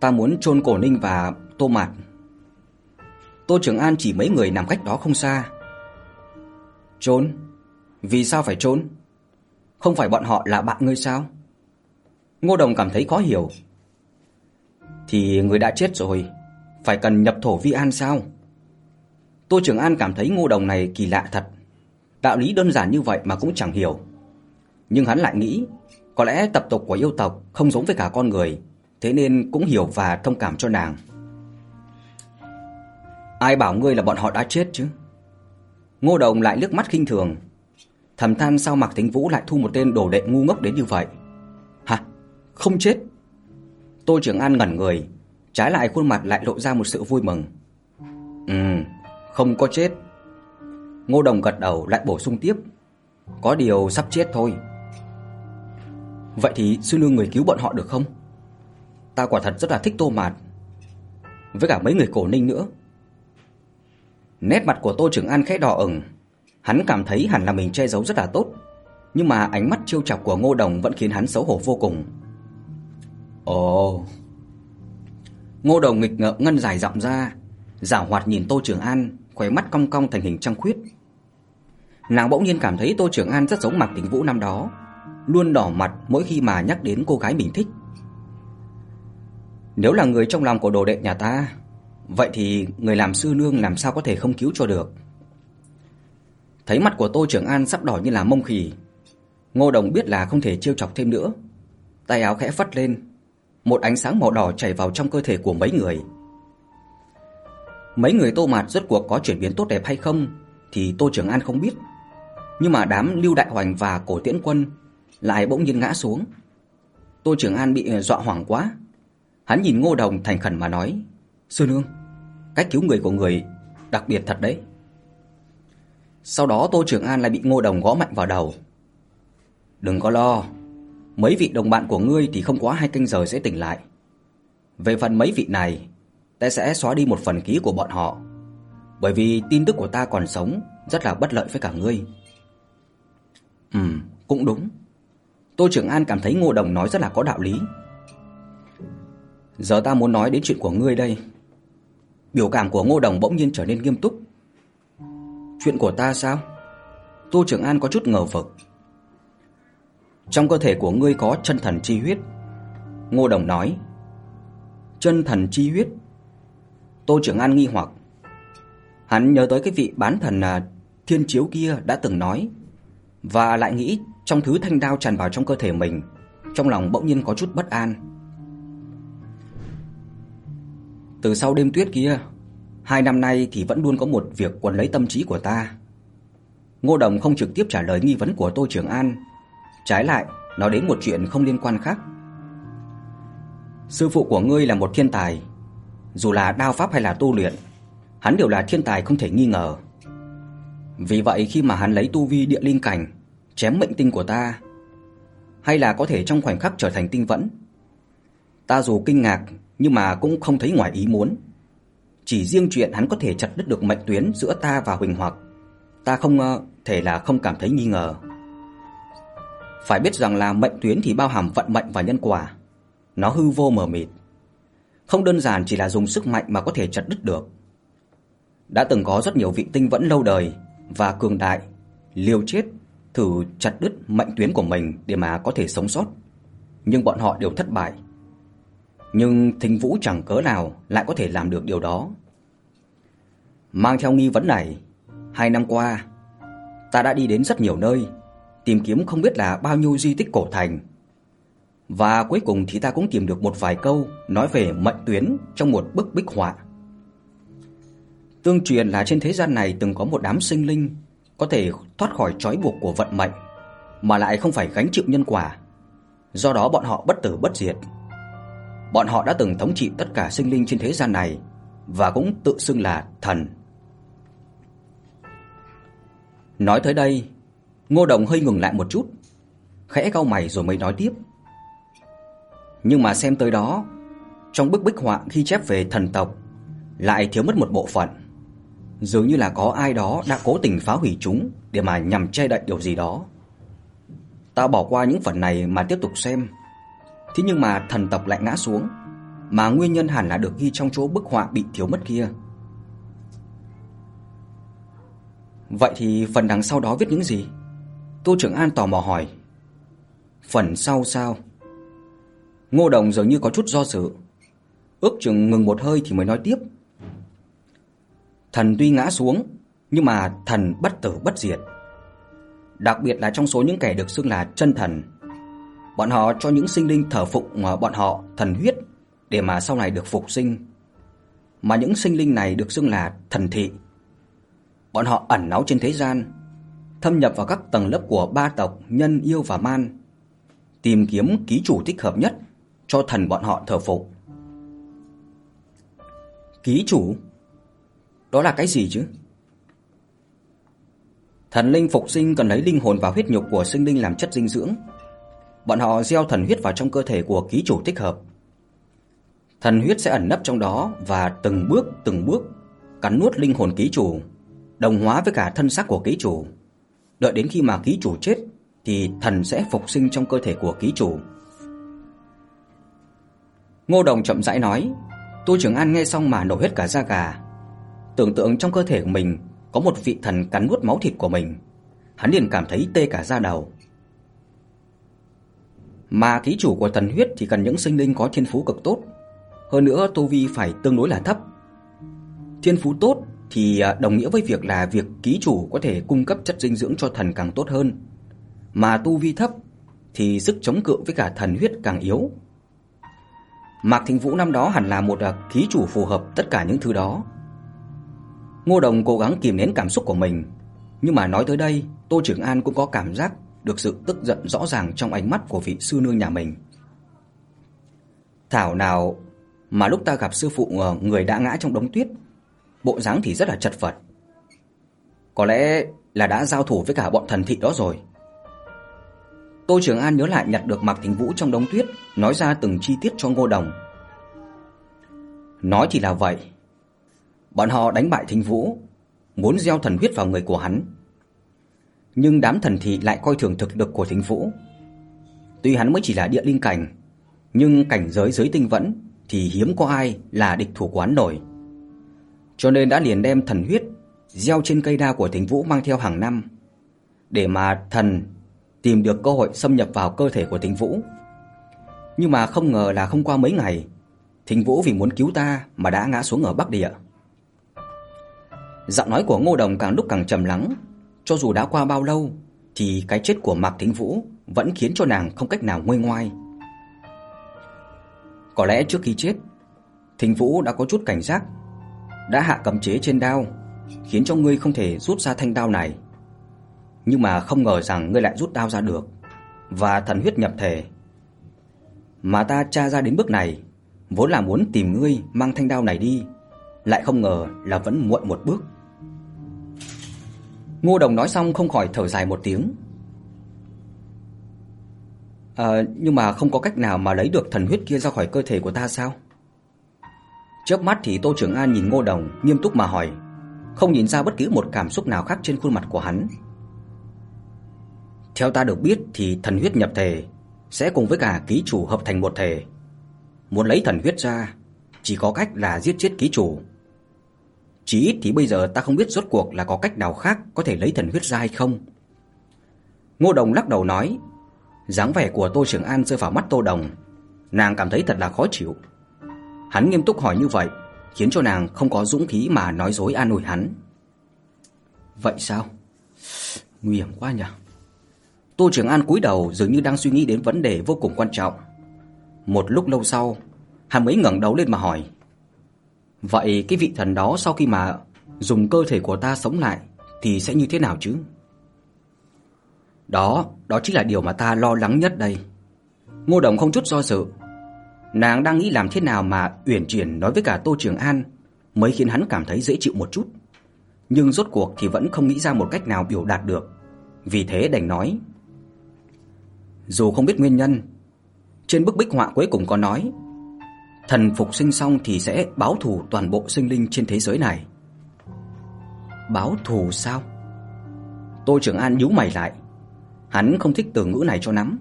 Ta muốn chôn Cổ Ninh và Tô Mạt. Tô Trường An chỉ mấy người nằm cách đó không xa. Chôn? Vì sao phải chôn? Không phải bọn họ là bạn ngươi sao? Ngô Đồng cảm thấy khó hiểu. Thì người đã chết rồi, phải cần nhập thổ vi an sao? Tô Trường An cảm thấy Ngô Đồng này kỳ lạ thật. Đạo lý đơn giản như vậy mà cũng chẳng hiểu. Nhưng hắn lại nghĩ, có lẽ tập tục của yêu tộc không giống với cả con người, thế nên cũng hiểu và thông cảm cho nàng. Ai bảo ngươi là bọn họ đã chết chứ? Ngô Đồng lại liếc mắt khinh thường, thầm than sao Mạc Thính Vũ lại thu một tên đồ đệ ngu ngốc đến như vậy. Hả? Không chết? Tô Trường An ngẩn người, trái lại khuôn mặt lại lộ ra một sự vui mừng. Ừ, không có chết. Ngô Đồng gật đầu lại bổ sung tiếp, có điều sắp chết thôi. Vậy thì sư nương người cứu bọn họ được không? Ta quả thật rất là thích Tô Mạt, với cả mấy người cổ Ninh nữa. Nét mặt của Tô Trường An khẽ đỏ ửng, hắn cảm thấy hẳn là mình che giấu rất là tốt, nhưng mà ánh mắt trêu chọc của Ngô Đồng vẫn khiến hắn xấu hổ vô cùng. Ồ. Ngô Đồng nghịch ngợm ngân dài giọng ra, giả hoạt nhìn Tô Trường An, khóe mắt cong cong thành hình trăng khuyết. Nàng bỗng nhiên cảm thấy Tô Trường An rất giống Mạc Tình Vũ năm đó, luôn đỏ mặt mỗi khi mà nhắc đến cô gái mình thích. Nếu là người trong lòng của đồ đệ nhà ta, vậy thì người làm sư nương làm sao có thể không cứu cho được. Thấy mặt của Tô Trường An sắp đỏ như là mông khỉ, Ngô Đồng biết là không thể trêu chọc thêm nữa. Tay áo khẽ phất lên, một ánh sáng màu đỏ chảy vào trong cơ thể của mấy người. Mấy người Tô Mạt rốt cuộc có chuyển biến tốt đẹp hay không thì Tô Trường An không biết. Nhưng mà đám Lưu Đại Hoành và Cổ Tiễn Quân lại bỗng nhiên ngã xuống. Tô Trường An bị ờ, dọa hoảng quá. Hắn nhìn Ngô Đồng thành khẩn mà nói: "Sư nương, cách cứu người của người đặc biệt thật đấy." Sau đó Tô Trường An lại bị Ngô Đồng gõ mạnh vào đầu. "Đừng có lo, mấy vị đồng bạn của ngươi thì không quá hai canh giờ sẽ tỉnh lại. Về phần mấy vị này, ta sẽ xóa đi một phần ký của bọn họ, bởi vì tin tức của ta còn sống rất là bất lợi với cả ngươi." Ừm, cũng đúng. Tô Trường An cảm thấy Ngô Đồng nói rất là có đạo lý. Giờ ta muốn nói đến chuyện của ngươi đây. Biểu cảm của Ngô Đồng bỗng nhiên trở nên nghiêm túc. Chuyện của ta sao? Tô Trường An có chút ngờ vực. Trong cơ thể của ngươi có chân thần chi huyết. Ngô Đồng nói. Chân thần chi huyết? Tô Trường An nghi hoặc. Hắn nhớ tới cái vị bán thần à, thiên chiếu kia đã từng nói và lại nghĩ trong thứ thanh đao tràn vào trong cơ thể mình, trong lòng bỗng nhiên có chút bất an. Từ sau đêm tuyết kia, hai năm nay thì vẫn luôn có một việc quấn lấy tâm trí của ta. Ngô Đồng không trực tiếp trả lời nghi vấn của Tô Trường An, trái lại nói đến một chuyện không liên quan khác. Sư phụ của ngươi là một thiên tài, dù là đao pháp hay là tu luyện, hắn đều là thiên tài không thể nghi ngờ. Vì vậy khi mà hắn lấy tu vi địa linh cảnh chém mệnh tinh của ta, hay là có thể trong khoảnh khắc trở thành tinh vẫn, ta dù kinh ngạc nhưng mà cũng không thấy ngoài ý muốn. Chỉ riêng chuyện hắn có thể chặt đứt được mệnh tuyến giữa ta và Huỳnh Hoặc, ta không ờ, thể là không cảm thấy nghi ngờ. Phải biết rằng là mệnh tuyến thì bao hàm vận mệnh và nhân quả, nó hư vô mờ mịt, không đơn giản chỉ là dùng sức mạnh mà có thể chặt đứt được. Đã từng có rất nhiều vị tinh vẫn lâu đời và cường đại liều chết thử chặt đứt mệnh tuyến của mình để mà có thể sống sót, nhưng bọn họ đều thất bại. Nhưng Thính Vũ chẳng cớ nào lại có thể làm được điều đó. Mang theo nghi vấn này, hai năm qua, ta đã đi đến rất nhiều nơi, tìm kiếm không biết là bao nhiêu di tích cổ thành. Và cuối cùng thì ta cũng tìm được một vài câu nói về mệnh tuyến trong một bức bích họa. Tương truyền là trên thế gian này từng có một đám sinh linh có thể thoát khỏi trói buộc của vận mệnh mà lại không phải gánh chịu nhân quả. Do đó bọn họ bất tử bất diệt. Bọn họ đã từng thống trị tất cả sinh linh trên thế gian này và cũng tự xưng là thần. Nói tới đây, Ngô Đồng hơi ngừng lại một chút, khẽ cau mày rồi mới nói tiếp. Nhưng mà xem tới đó, trong bức bích họa khi chép về thần tộc lại thiếu mất một bộ phận dường như là có ai đó đã cố tình phá hủy chúng để mà nhằm che đậy điều gì đó. Ta bỏ qua những phần này mà tiếp tục xem. Thế nhưng mà thần tộc lại ngã xuống, mà nguyên nhân hẳn là được ghi trong chỗ bức họa bị thiếu mất kia. Vậy thì phần đằng sau đó viết những gì? Tô Trưởng An tò mò hỏi. Phần sau sao? Ngô Đồng dường như có chút do dự. Ước chừng ngừng một hơi thì mới nói tiếp. Thần tuy ngã xuống, nhưng mà thần bất tử bất diệt. Đặc biệt là trong số những kẻ được xưng là chân thần, bọn họ cho những sinh linh thờ phụng bọn họ thần huyết để mà sau này được phục sinh. Mà những sinh linh này được xưng là thần thị. Bọn họ ẩn náu trên thế gian, thâm nhập vào các tầng lớp của ba tộc nhân yêu và man, tìm kiếm ký chủ thích hợp nhất cho thần bọn họ thờ phụng. Ký chủ đó là cái gì chứ? Thần linh phục sinh cần lấy linh hồn và huyết nhục của sinh linh làm chất dinh dưỡng. Bọn họ gieo thần huyết vào trong cơ thể của ký chủ thích hợp. Thần huyết sẽ ẩn nấp trong đó và từng bước từng bước cắn nuốt linh hồn ký chủ, đồng hóa với cả thân xác của ký chủ. Đợi đến khi mà ký chủ chết thì thần sẽ phục sinh trong cơ thể của ký chủ. Ngô Đồng chậm rãi nói, Tô Trường An nghe xong mà nổi hết cả da gà. Tưởng tượng trong cơ thể của mình có một vị thần cắn nuốt máu thịt của mình, hắn liền cảm thấy tê cả da đầu. Mà ký chủ của thần huyết thì cần những sinh linh có thiên phú cực tốt, hơn nữa tu vi phải tương đối là thấp. Thiên phú tốt thì à, đồng nghĩa với việc là việc ký chủ có thể cung cấp chất dinh dưỡng cho thần càng tốt hơn, mà tu vi thấp thì sức chống cự với cả thần huyết càng yếu. Mạc Thịnh Vũ năm đó hẳn là một à, ký chủ phù hợp tất cả những thứ đó. Ngô Đồng cố gắng kìm nén cảm xúc của mình, nhưng mà nói tới đây, Tô Trường An cũng có cảm giác được sự tức giận rõ ràng trong ánh mắt của vị sư nương nhà mình. Thảo nào mà lúc ta gặp sư phụ ờ, người đã ngã trong đống tuyết, bộ dáng thì rất là chật vật. Có lẽ là đã giao thủ với cả bọn thần thị đó rồi. Tô Trường An nhớ lại nhặt được Mạc Thính Vũ trong đống tuyết, nói ra từng chi tiết cho Ngô Đồng. Nói thì là vậy, Bọn họ đánh bại Thính Vũ, muốn gieo thần huyết vào người của hắn. Nhưng đám thần thị lại coi thường thực lực của Thính Vũ. Tuy hắn mới chỉ là địa linh cảnh, nhưng cảnh giới giới tinh vẫn thì hiếm có ai là địch thủ của hắn nổi. Cho nên đã liền đem thần huyết gieo trên cây đa của Thính Vũ mang theo hàng năm, để mà thần tìm được cơ hội xâm nhập vào cơ thể của Thính Vũ. Nhưng mà không ngờ là không qua mấy ngày, Thính Vũ vì muốn cứu ta mà đã ngã xuống ở Bắc Địa. Giọng nói của Ngô Đồng càng lúc càng trầm lắng, cho dù đã qua bao lâu thì cái chết của Mạc Thính Vũ vẫn khiến cho nàng không cách nào nguôi ngoai. Có lẽ trước khi chết, Thính Vũ đã có chút cảnh giác, đã hạ cấm chế trên đao, khiến cho ngươi không thể rút ra thanh đao này. Nhưng mà không ngờ rằng ngươi lại rút đao ra được và thần huyết nhập thể. Mà ta tra ra đến bước này, vốn là muốn tìm ngươi mang thanh đao này đi, lại không ngờ là vẫn muộn một bước. Ngô Đồng nói xong không khỏi thở dài một tiếng. À, nhưng mà không có cách nào mà lấy được thần huyết kia ra khỏi cơ thể của ta sao? Chớp mắt thì Tô Trường An nhìn Ngô Đồng, nghiêm túc mà hỏi, không nhìn ra bất cứ một cảm xúc nào khác trên khuôn mặt của hắn. Theo ta được biết thì thần huyết nhập thể sẽ cùng với cả ký chủ hợp thành một thể. Muốn lấy thần huyết ra, chỉ có cách là giết chết ký chủ. Chỉ ít thì bây giờ ta không biết rốt cuộc là có cách nào khác có thể lấy thần huyết ra hay không. Ngô Đồng lắc đầu nói, dáng vẻ của Tô Trường An rơi vào mắt Tô Đồng, nàng cảm thấy thật là khó chịu. Hắn nghiêm túc hỏi như vậy, khiến cho nàng không có dũng khí mà nói dối an ủi hắn. Vậy sao? Nguy hiểm quá nhỉ. Tô Trường An cúi đầu dường như đang suy nghĩ đến vấn đề vô cùng quan trọng. Một lúc lâu sau, hắn mới ngẩng đầu lên mà hỏi: "Vậy cái vị thần đó sau khi mà dùng cơ thể của ta sống lại thì sẽ như thế nào chứ?" Đó, đó chính là điều mà ta lo lắng nhất đây. Ngô Đồng không chút do dự, Nàng đang nghĩ làm thế nào mà uyển chuyển nói với cả Tô Trường An mới khiến hắn cảm thấy dễ chịu một chút. Nhưng rốt cuộc thì vẫn không nghĩ ra một cách nào biểu đạt được. Vì thế đành nói: Dù không biết nguyên nhân, trên bức bích họa cuối cùng có nói: Thần phục sinh xong thì sẽ báo thù toàn bộ sinh linh trên thế giới này. Báo thù sao? Tô Trường An nhíu mày lại. Hắn không thích từ ngữ này cho lắm.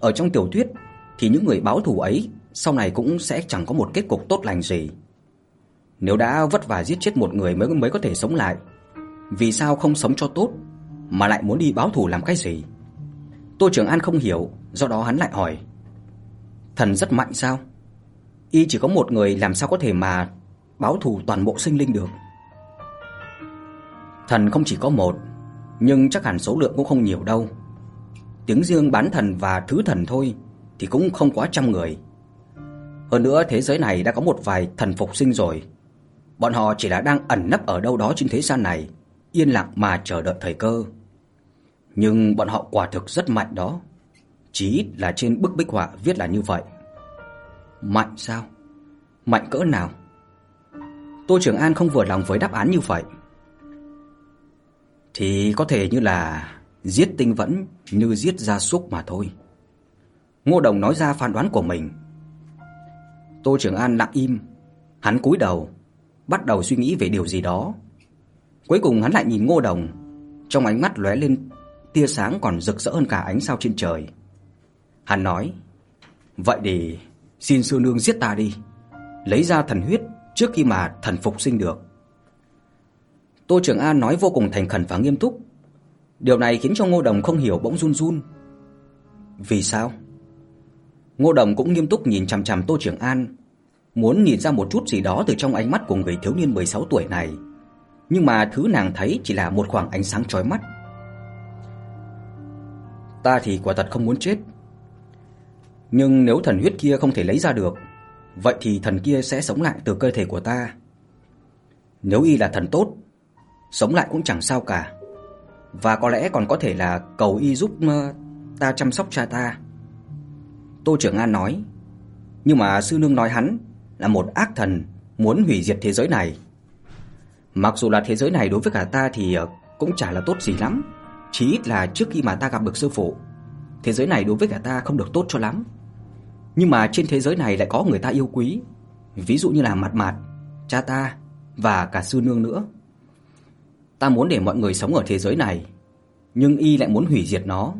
Ở trong tiểu thuyết thì những người báo thù ấy sau này cũng sẽ chẳng có một kết cục tốt lành gì. Nếu đã vất vả giết chết một người mới mới có thể sống lại, vì sao không sống cho tốt mà lại muốn đi báo thù làm cái gì? Tô Trường An không hiểu, do đó hắn lại hỏi: "Thần rất mạnh sao? Y chỉ có một người làm sao có thể mà báo thù toàn bộ sinh linh được?" Thần không chỉ có một, nhưng chắc hẳn số lượng cũng không nhiều đâu. Tiếng riêng bán thần và thứ thần thôi thì cũng không quá trăm người. Hơn nữa thế giới này đã có một vài thần phục sinh rồi. Bọn họ chỉ là đang ẩn nấp ở đâu đó trên thế gian này, yên lặng mà chờ đợi thời cơ. Nhưng bọn họ quả thực rất mạnh đó. Chí ít là trên bức bích họa viết là như vậy. Mạnh sao? Mạnh cỡ nào? Tô Trường An không vừa lòng với đáp án như vậy. Thì có thể như là giết tinh vẫn như giết gia súc mà thôi. Ngô Đồng nói ra phán đoán của mình. Tô Trường An lặng im, hắn cúi đầu, bắt đầu suy nghĩ về điều gì đó. Cuối cùng hắn lại nhìn Ngô Đồng, trong ánh mắt lóe lên tia sáng còn rực rỡ hơn cả ánh sao trên trời. Hắn nói: "Vậy thì xin sư nương giết ta đi, lấy ra thần huyết trước khi mà thần phục sinh được." Tô Trường An nói vô cùng thành khẩn và nghiêm túc. Điều này khiến cho Ngô Đồng không hiểu bỗng run run. Vì sao? Ngô Đồng cũng nghiêm túc nhìn chằm chằm Tô Trường An, muốn nhìn ra một chút gì đó từ trong ánh mắt của người thiếu niên 16 tuổi này. Nhưng mà thứ nàng thấy chỉ là một khoảng ánh sáng chói mắt. Ta thì quả thật không muốn chết. Nhưng nếu thần huyết kia không thể lấy ra được, vậy thì thần kia sẽ sống lại từ cơ thể của ta. Nếu y là thần tốt, sống lại cũng chẳng sao cả. Và có lẽ còn có thể là cầu y giúp ờ, ta chăm sóc cha ta. Tô Trưởng An nói, nhưng mà sư nương nói hắn là một ác thần muốn hủy diệt thế giới này. Mặc dù là thế giới này đối với cả ta thì ờ, cũng chả là tốt gì lắm, chỉ ít là trước khi mà ta gặp được sư phụ, thế giới này đối với cả ta không được tốt cho lắm. Nhưng mà trên thế giới này lại có người ta yêu quý, ví dụ như là Mạt Mạt, cha ta và cả sư nương nữa. Ta muốn để mọi người sống ở thế giới này, nhưng y lại muốn hủy diệt nó,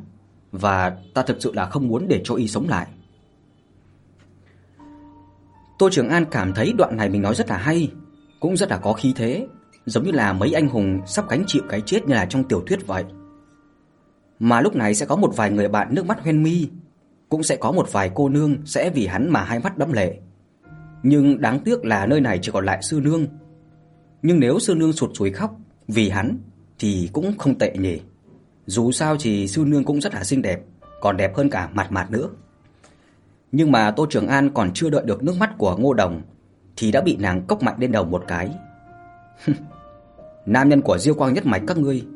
và ta thực sự là không muốn để cho y sống lại. Tô Trường An cảm thấy đoạn này mình nói rất là hay, cũng rất là có khí thế, giống như là mấy anh hùng sắp gánh chịu cái chết như là trong tiểu thuyết vậy. Mà lúc này sẽ có một vài người bạn nước mắt hoen mi, cũng sẽ có một vài cô nương sẽ vì hắn mà hai mắt đẫm lệ. Nhưng đáng tiếc là nơi này chỉ còn lại sư nương. Nhưng nếu sư nương sụt sùi khóc vì hắn thì cũng không tệ nhỉ. Dù sao thì sư nương cũng rất là xinh đẹp, còn đẹp hơn cả mặt mặt nữa. Nhưng mà Tô Trường An còn chưa đợi được nước mắt của Ngô Đồng thì đã bị nàng cốc mạnh lên đầu một cái. Nam nhân của Diêu Quang nhất mạch các ngươi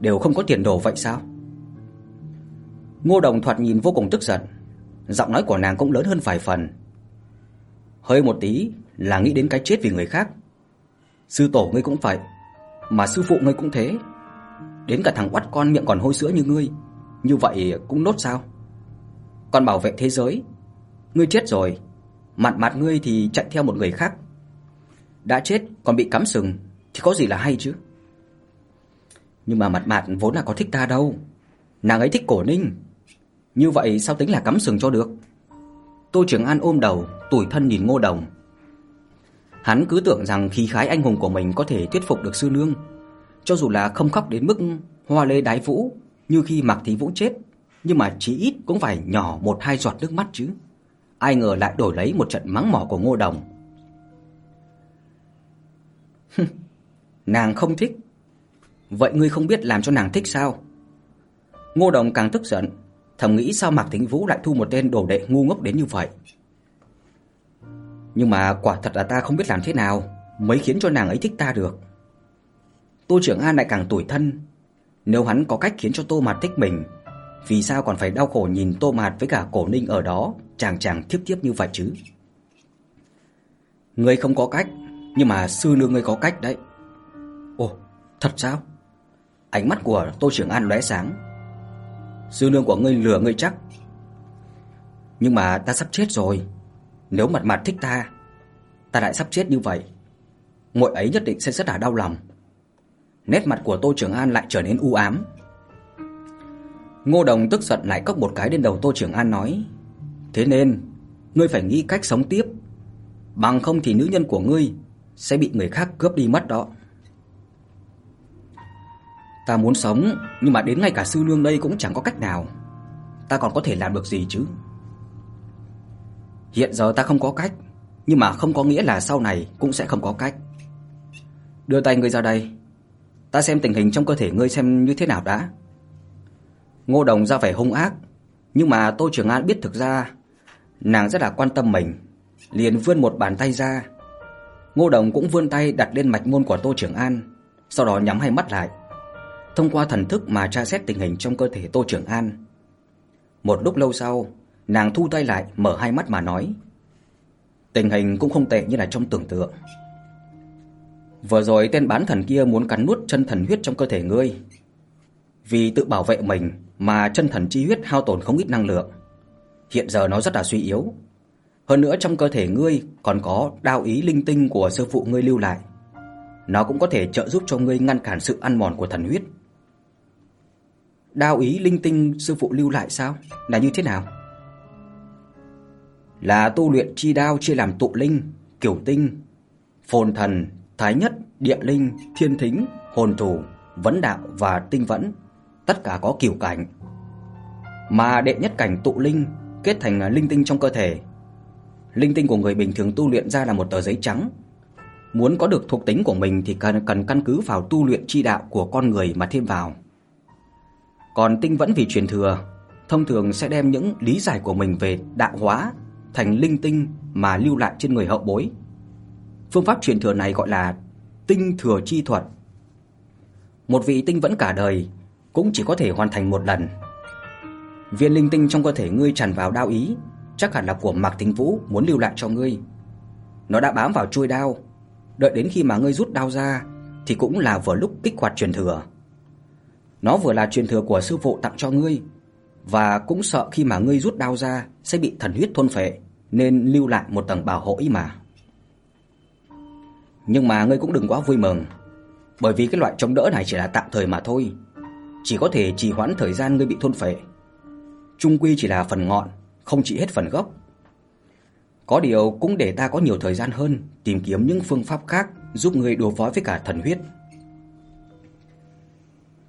đều không có tiền đồ vậy sao? Ngô Đồng thoạt nhìn vô cùng tức giận, giọng nói của nàng cũng lớn hơn vài phần. Hơi một tí là nghĩ đến cái chết vì người khác. Sư tổ ngươi cũng vậy, mà sư phụ ngươi cũng thế. Đến cả thằng quắt con miệng còn hôi sữa như ngươi, như vậy cũng nốt sao? Còn bảo vệ thế giới, ngươi chết rồi, mặt mặt ngươi thì chạy theo một người khác. Đã chết còn bị cắm sừng thì có gì là hay chứ? Nhưng mà mặt mặt vốn là có thích ta đâu. Nàng ấy thích Cổ Ninh. Như vậy sao tính là cắm sừng cho được? Tô Trường An ôm đầu, tủi thân nhìn Ngô Đồng. Hắn cứ tưởng rằng khí khái anh hùng của mình có thể thuyết phục được sư nương, cho dù là không khóc đến mức hoa lê đái vũ như khi Mạc Thí Vũ chết, nhưng mà chỉ ít cũng phải nhỏ một hai giọt nước mắt chứ. Ai ngờ lại đổi lấy một trận mắng mỏ của Ngô Đồng. nàng không thích. Vậy ngươi không biết làm cho nàng thích sao? Ngô Đồng càng tức giận, thầm nghĩ sao Mạc Thính Vũ lại thu một tên đồ đệ ngu ngốc đến như vậy. Nhưng mà quả thật là ta không biết làm thế nào mới khiến cho nàng ấy thích ta được. Tô Trưởng An lại càng tủi thân, nếu hắn có cách khiến cho Tô Mạt thích mình, vì sao còn phải đau khổ nhìn Tô Mạt với cả Cổ Ninh ở đó chàng chàng tiếp tiếp như vậy chứ? Ngươi không có cách, nhưng mà sư nương ngươi có cách đấy. Ồ, thật sao? Ánh mắt của Tô Trưởng An lóe sáng. Sư nương của ngươi lừa ngươi chắc. Nhưng mà ta sắp chết rồi. Nếu mặt mặt thích ta, ta lại sắp chết như vậy. Muội ấy nhất định sẽ rất là đau lòng. Nét mặt của Tô Trường An lại trở nên u ám. Ngô Đồng tức giận lại cốc một cái lên đầu Tô Trường An nói: "Thế nên, ngươi phải nghĩ cách sống tiếp, bằng không thì nữ nhân của ngươi sẽ bị người khác cướp đi mất đó." Ta muốn sống, nhưng mà đến ngay cả sư nương đây cũng chẳng có cách nào. Ta còn có thể làm được gì chứ? Hiện giờ ta không có cách, nhưng mà không có nghĩa là sau này cũng sẽ không có cách. Đưa tay ngươi ra đây, ta xem tình hình trong cơ thể ngươi xem như thế nào đã. Ngô Đồng ra vẻ hung ác, nhưng mà Tô Trường An biết thực ra nàng rất là quan tâm mình, liền vươn một bàn tay ra. Ngô Đồng cũng vươn tay đặt lên mạch môn của Tô Trường An, sau đó nhắm hai mắt lại thông qua thần thức mà tra xét tình hình trong cơ thể Tô Trường An. Một lúc lâu sau, nàng thu tay lại, mở hai mắt mà nói: "Tình hình cũng không tệ như là trong tưởng tượng. Vừa rồi tên bán thần kia muốn cắn nuốt chân thần huyết trong cơ thể ngươi. Vì tự bảo vệ mình mà chân thần chi huyết hao tổn không ít năng lượng. Hiện giờ nó rất là suy yếu. Hơn nữa trong cơ thể ngươi còn có đao ý linh tinh của sư phụ ngươi lưu lại. Nó cũng có thể trợ giúp cho ngươi ngăn cản sự ăn mòn của thần huyết." Đao ý linh tinh sư phụ lưu lại sao? Là như thế nào? Là tu luyện chi đao chia làm tụ linh, kiểu tinh, phồn thần, thái nhất, địa linh, thiên thính, hồn thủ, vấn đạo và tinh vẫn, tất cả có kiểu cảnh. Mà đệ nhất cảnh tụ linh kết thành à, linh tinh trong cơ thể. Linh tinh của người bình thường tu luyện ra là một tờ giấy trắng. Muốn có được thuộc tính của mình thì cần cần căn cứ vào tu luyện chi đạo của con người mà thêm vào. Còn tinh vẫn vì truyền thừa, thông thường sẽ đem những lý giải của mình về đạo hóa thành linh tinh mà lưu lại trên người hậu bối. Phương pháp truyền thừa này gọi là tinh thừa chi thuật. Một vị tinh vẫn cả đời cũng chỉ có thể hoàn thành một lần. Viên linh tinh trong cơ thể ngươi tràn vào đao ý, chắc hẳn là của Mạc Thính Vũ muốn lưu lại cho ngươi. Nó đã bám vào chuôi đao, đợi đến khi mà ngươi rút đao ra thì cũng là vừa lúc kích hoạt truyền thừa. Nó vừa là truyền thừa của sư phụ tặng cho ngươi và cũng sợ khi mà ngươi rút đao ra sẽ bị thần huyết thôn phệ nên lưu lại một tầng bảo hộ ý mà. Nhưng mà ngươi cũng đừng quá vui mừng, bởi vì cái loại chống đỡ này chỉ là tạm thời mà thôi, chỉ có thể trì hoãn thời gian ngươi bị thôn phệ chung quy chỉ là phần ngọn, không trị hết phần gốc. Có điều cũng để ta có nhiều thời gian hơn tìm kiếm những phương pháp khác giúp ngươi đối phó với cả thần huyết.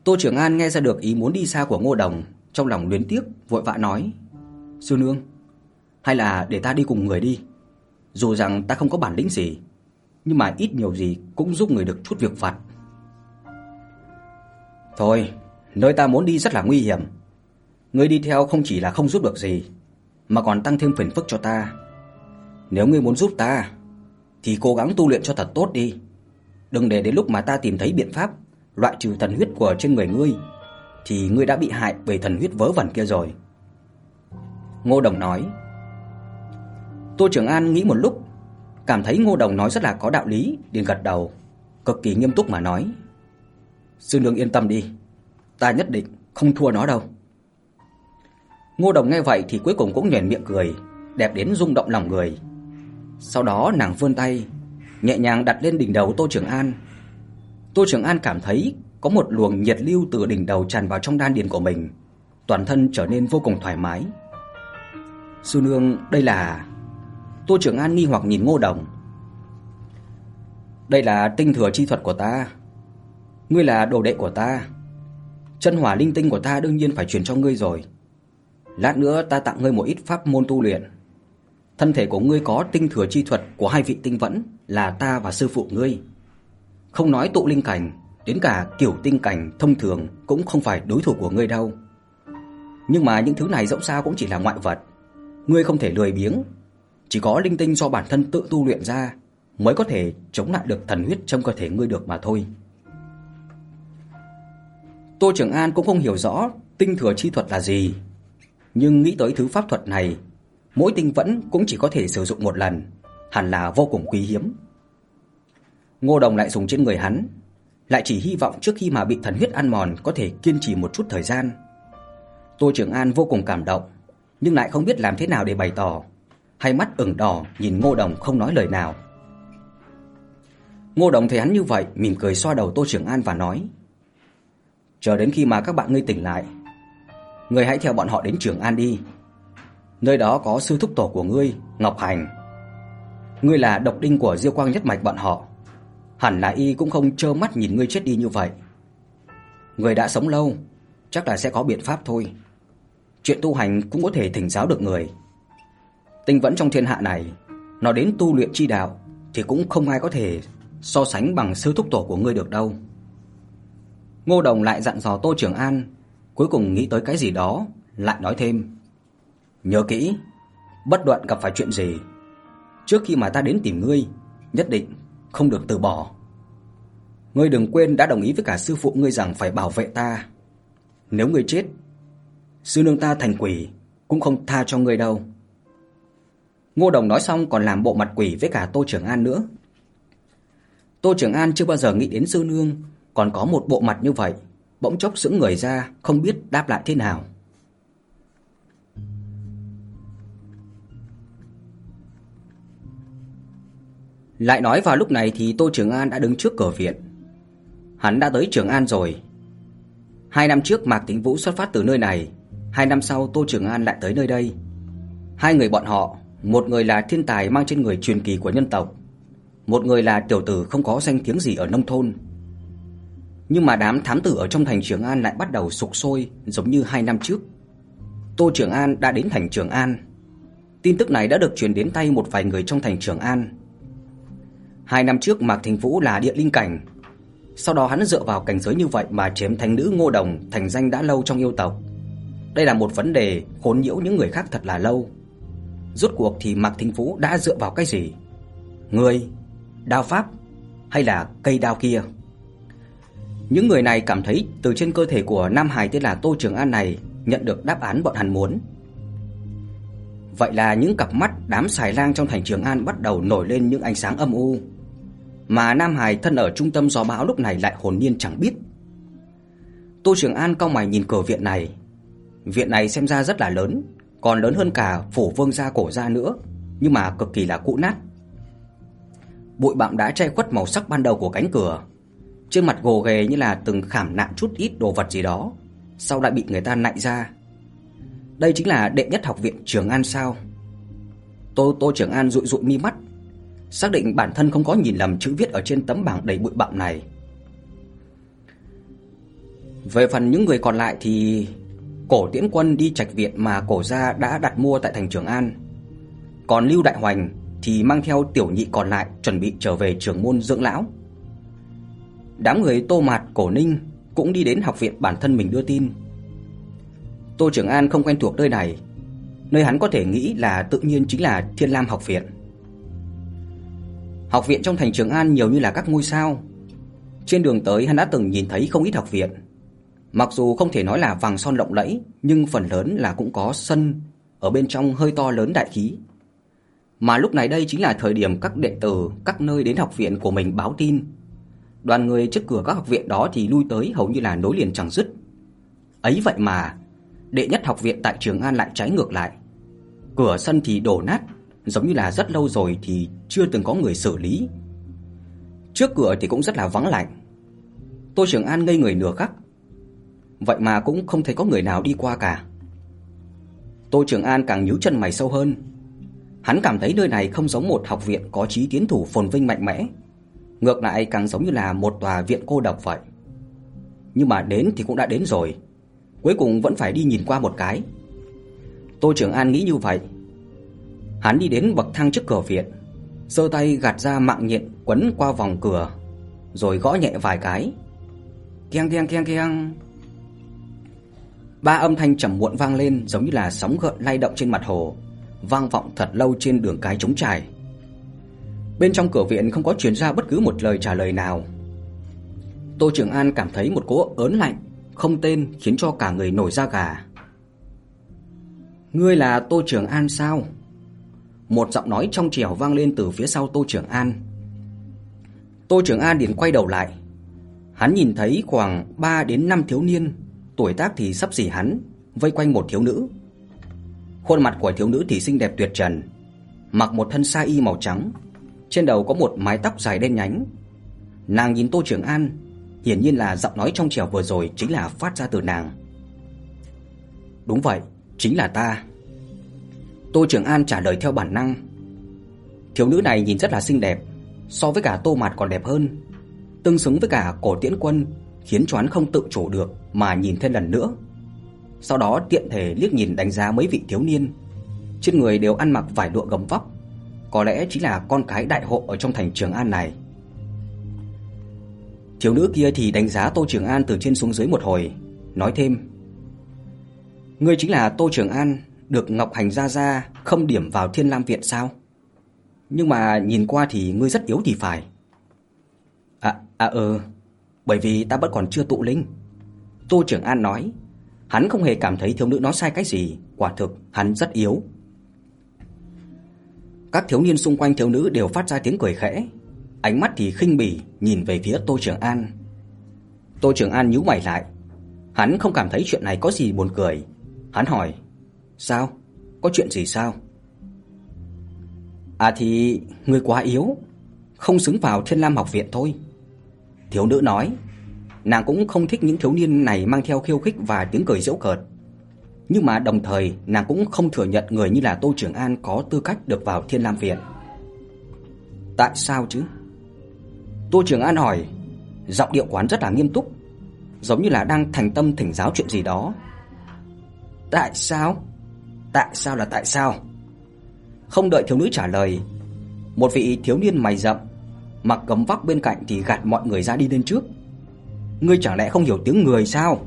Tô Trường An nghe ra được ý muốn đi xa của Ngô Đồng, trong lòng luyến tiếc, vội vã nói: "Sư nương, hay là để ta đi cùng người đi. Dù rằng ta không có bản lĩnh gì, nhưng mà ít nhiều gì cũng giúp người được chút việc vặt." Thôi, nơi ta muốn đi rất là nguy hiểm. Ngươi đi theo không chỉ là không giúp được gì, mà còn tăng thêm phiền phức cho ta. Nếu ngươi muốn giúp ta thì cố gắng tu luyện cho thật tốt đi. Đừng để đến lúc mà ta tìm thấy biện pháp loại trừ thần huyết của trên người ngươi thì ngươi đã bị hại bởi thần huyết vớ vẩn kia rồi." Ngô Đồng nói. Tô Trường An nghĩ một lúc, cảm thấy Ngô Đồng nói rất là có đạo lý, liền gật đầu, cực kỳ nghiêm túc mà nói: "Sư nương yên tâm đi, ta nhất định không thua nó đâu." Ngô Đồng nghe vậy thì cuối cùng cũng nhoẻn miệng cười, đẹp đến rung động lòng người. Sau đó nàng vươn tay, nhẹ nhàng đặt lên đỉnh đầu Tô Trường An. Tô Trường An cảm thấy có một luồng nhiệt lưu từ đỉnh đầu tràn vào trong đan điền của mình, toàn thân trở nên vô cùng thoải mái. Sư nương, đây là Tô Trường An nghi hoặc nhìn Ngô Đồng. Đây là tinh thừa chi thuật của ta. Ngươi là đồ đệ của ta. Chân hỏa linh tinh của ta đương nhiên phải truyền cho ngươi rồi. Lát nữa ta tặng ngươi một ít pháp môn tu luyện. Thân thể của ngươi có tinh thừa chi thuật của hai vị tinh vẫn là ta và sư phụ ngươi. Không nói tụ linh cảnh, đến cả kiểu tinh cảnh thông thường cũng không phải đối thủ của ngươi đâu. Nhưng mà những thứ này dẫu sao cũng chỉ là ngoại vật, ngươi không thể lười biếng, chỉ có linh tinh do bản thân tự tu luyện ra mới có thể chống lại được thần huyết trong cơ thể ngươi được mà thôi. Tô Trường An cũng không hiểu rõ tinh thừa chi thuật là gì, nhưng nghĩ tới thứ pháp thuật này, mỗi tinh vẫn cũng chỉ có thể sử dụng một lần, hẳn là vô cùng quý hiếm. Ngô Đồng lại dùng trên người hắn, lại chỉ hy vọng trước khi mà bị thần huyết ăn mòn có thể kiên trì một chút thời gian. Tô Trường An vô cùng cảm động, nhưng lại không biết làm thế nào để bày tỏ, hai mắt ửng đỏ nhìn Ngô Đồng không nói lời nào. Ngô Đồng thấy hắn như vậy, mỉm cười xoa đầu Tô Trường An và nói: "Chờ đến khi mà các bạn ngươi tỉnh lại, ngươi hãy theo bọn họ đến Trường An đi. Nơi đó có sư thúc tổ của ngươi, Ngọc Hành. Ngươi là độc đinh của Diêu Quang nhất mạch bọn họ, hẳn là y cũng không trơ mắt nhìn ngươi chết đi như vậy. Ngươi đã sống lâu, chắc là sẽ có biện pháp thôi. Chuyện tu hành cũng có thể thỉnh giáo được người. Tinh vẫn trong thiên hạ này, nó đến tu luyện chi đạo thì cũng không ai có thể so sánh bằng sư thúc tổ của ngươi được đâu." Ngô Đồng lại dặn dò Tô Trường An, cuối cùng nghĩ tới cái gì đó, lại nói thêm: "Nhớ kỹ, bất luận gặp phải chuyện gì, trước khi mà ta đến tìm ngươi, nhất định không được từ bỏ. Ngươi đừng quên đã đồng ý với cả sư phụ ngươi rằng phải bảo vệ ta. Nếu ngươi chết, sư nương ta thành quỷ cũng không tha cho ngươi đâu." Ngô Đồng nói xong còn làm bộ mặt quỷ với cả Tô Trường An nữa. Tô Trường An chưa bao giờ nghĩ đến sư nương còn có một bộ mặt như vậy, bỗng chốc sững người ra, không biết đáp lại thế nào. Lại nói vào lúc này thì Tô Trường An đã đứng trước cửa viện. Hắn đã tới Trường An rồi. Hai năm trước Mạc Tĩnh Vũ xuất phát từ nơi này, hai năm sau Tô Trường An lại tới nơi đây. Hai người bọn họ, một người là thiên tài mang trên người truyền kỳ của nhân tộc, một người là tiểu tử không có danh tiếng gì ở nông thôn. Nhưng mà đám thám tử ở trong thành Trường An lại bắt đầu sục sôi giống như hai năm trước. Tô Trường An đã đến thành Trường An. Tin tức này đã được truyền đến tay một vài người trong thành Trường An. Hai năm trước Mạc Thành Vũ là địa linh cảnh, sau đó hắn dựa vào cảnh giới như vậy mà chiếm thành nữ Ngô Đồng thành danh đã lâu trong yêu tộc. Đây là một vấn đề khốn nhiễu những người khác thật là lâu. Rốt cuộc thì Mạc Thành Vũ đã dựa vào cái gì? Người, đao pháp hay là cây đao kia? Những người này cảm thấy từ trên cơ thể của nam hài tên là Tô Trường An này nhận được đáp án bọn hắn muốn. Vậy là những cặp mắt đám xài lang trong thành Trường An bắt đầu nổi lên những ánh sáng âm u, mà Nam Hải thân ở trung tâm gió bão lúc này lại hồn nhiên chẳng biết. Tô Trường An cau mày nhìn cửa viện này. Viện này xem ra rất là lớn, còn lớn hơn cả phủ vương gia cổ gia nữa, nhưng mà cực kỳ là cũ nát. Bụi bặm đã che khuất màu sắc ban đầu của cánh cửa. Trên mặt gồ ghề như là từng khảm nạm chút ít đồ vật gì đó, sau đã bị người ta nạy ra. Đây chính là đệ nhất học viện Trường An sao? Tô Tô Trường An dụi dụi mi mắt, xác định bản thân không có nhìn lầm chữ viết ở trên tấm bảng đầy bụi bặm này. Về phần những người còn lại thì Cổ Tiễn Quân đi trạch viện mà cổ gia đã đặt mua tại thành Trường An. Còn Lưu Đại Hoành thì mang theo tiểu nhị còn lại chuẩn bị trở về trường môn dưỡng lão. Đám người Tô Mạt, Cổ Ninh cũng đi đến học viện bản thân mình đưa tin. Tô Trường An không quen thuộc nơi này, nơi hắn có thể nghĩ là tự nhiên chính là Thiên Lam học viện. Học viện trong thành Trường An nhiều như là các ngôi sao. Trên đường tới hắn đã từng nhìn thấy không ít học viện. Mặc dù không thể nói là vàng son lộng lẫy, nhưng phần lớn là cũng có sân ở bên trong hơi to lớn đại khí. Mà lúc này đây chính là thời điểm các đệ tử các nơi đến học viện của mình báo tin. Đoàn người trước cửa các học viện đó thì lui tới hầu như là nối liền chẳng dứt. Ấy vậy mà, đệ nhất học viện tại Trường An lại trái ngược lại. Cửa sân thì đổ nát, giống như là rất lâu rồi thì chưa từng có người xử lý. Trước cửa thì cũng rất là vắng lạnh. Tô Trường An ngây người nửa khắc. Vậy mà cũng không thấy có người nào đi qua cả. Tô Trường An càng nhíu chân mày sâu hơn. Hắn cảm thấy nơi này không giống một học viện có chí tiến thủ phồn vinh mạnh mẽ, ngược lại càng giống như là một tòa viện cô độc vậy. Nhưng mà đến thì cũng đã đến rồi, cuối cùng vẫn phải đi nhìn qua một cái. Tô Trường An nghĩ như vậy. Hắn đi đến bậc thang trước cửa viện, giơ tay gạt ra mạng nhện quấn qua vòng cửa, rồi gõ nhẹ vài cái. Keng keng keng keng. Ba âm thanh trầm muộn vang lên giống như là sóng gợn lay động trên mặt hồ, vang vọng thật lâu trên đường cái trống trải. Bên trong cửa viện không có truyền ra bất cứ một lời trả lời nào. Tô Trường An cảm thấy một cỗ ớn lạnh không tên khiến cho cả người nổi da gà. "Ngươi là Tô Trường An sao?" Một giọng nói trong trẻo vang lên từ phía sau Tô Trường An. Tô Trường An liền quay đầu lại. Hắn nhìn thấy khoảng 3 đến 5 thiếu niên, tuổi tác thì sắp xỉ hắn, vây quanh một thiếu nữ. Khuôn mặt của thiếu nữ thì xinh đẹp tuyệt trần, mặc một thân sa y màu trắng, trên đầu có một mái tóc dài đen nhánh. Nàng nhìn Tô Trường An, hiển nhiên là giọng nói trong trẻo vừa rồi chính là phát ra từ nàng. Đúng vậy, chính là ta. Tô Trường An trả lời theo bản năng. Thiếu nữ này nhìn rất là xinh đẹp, so với cả Tô Mạt còn đẹp hơn, tương xứng với cả Cổ Tiễn Quân, khiến cho hắn không tự chủ được mà nhìn thêm lần nữa. Sau đó tiện thể liếc nhìn đánh giá mấy vị thiếu niên, trên người đều ăn mặc vải lụa gấm vóc, có lẽ chính là con cái đại hộ ở trong thành Trường An này. Thiếu nữ kia thì đánh giá Tô Trường An từ trên xuống dưới một hồi, nói thêm: "Ngươi chính là Tô Trường An, được Ngọc Hành gia gia không điểm vào Thiên Lam viện sao? Nhưng mà nhìn qua thì ngươi rất yếu thì phải." "À à ờ, bởi vì ta vẫn còn chưa tụ linh." Tô Trường An nói, hắn không hề cảm thấy thiếu nữ nói sai cái gì, quả thực hắn rất yếu. Các thiếu niên xung quanh thiếu nữ đều phát ra tiếng cười khẽ, ánh mắt thì khinh bỉ nhìn về phía Tô Trường An. Tô Trường An nhíu mày lại, hắn không cảm thấy chuyện này có gì buồn cười. Hắn hỏi: "Sao? Có chuyện gì sao?" "À thì ngươi quá yếu, không xứng vào Thiên Lam học viện thôi." Thiếu nữ nói, nàng cũng không thích những thiếu niên này mang theo khiêu khích và tiếng cười giễu cợt. Nhưng mà đồng thời, nàng cũng không thừa nhận người như là Tô Trường An có tư cách được vào Thiên Lam viện. Tại sao chứ? Tô Trường An hỏi, giọng điệu quán rất là nghiêm túc, giống như là đang thành tâm thỉnh giáo chuyện gì đó. Tại sao? Tại sao là tại sao? Không đợi thiếu nữ trả lời, một vị thiếu niên mày rậm, mặc gấm vóc bên cạnh thì gạt mọi người ra đi lên trước. Ngươi chẳng lẽ không hiểu tiếng người sao?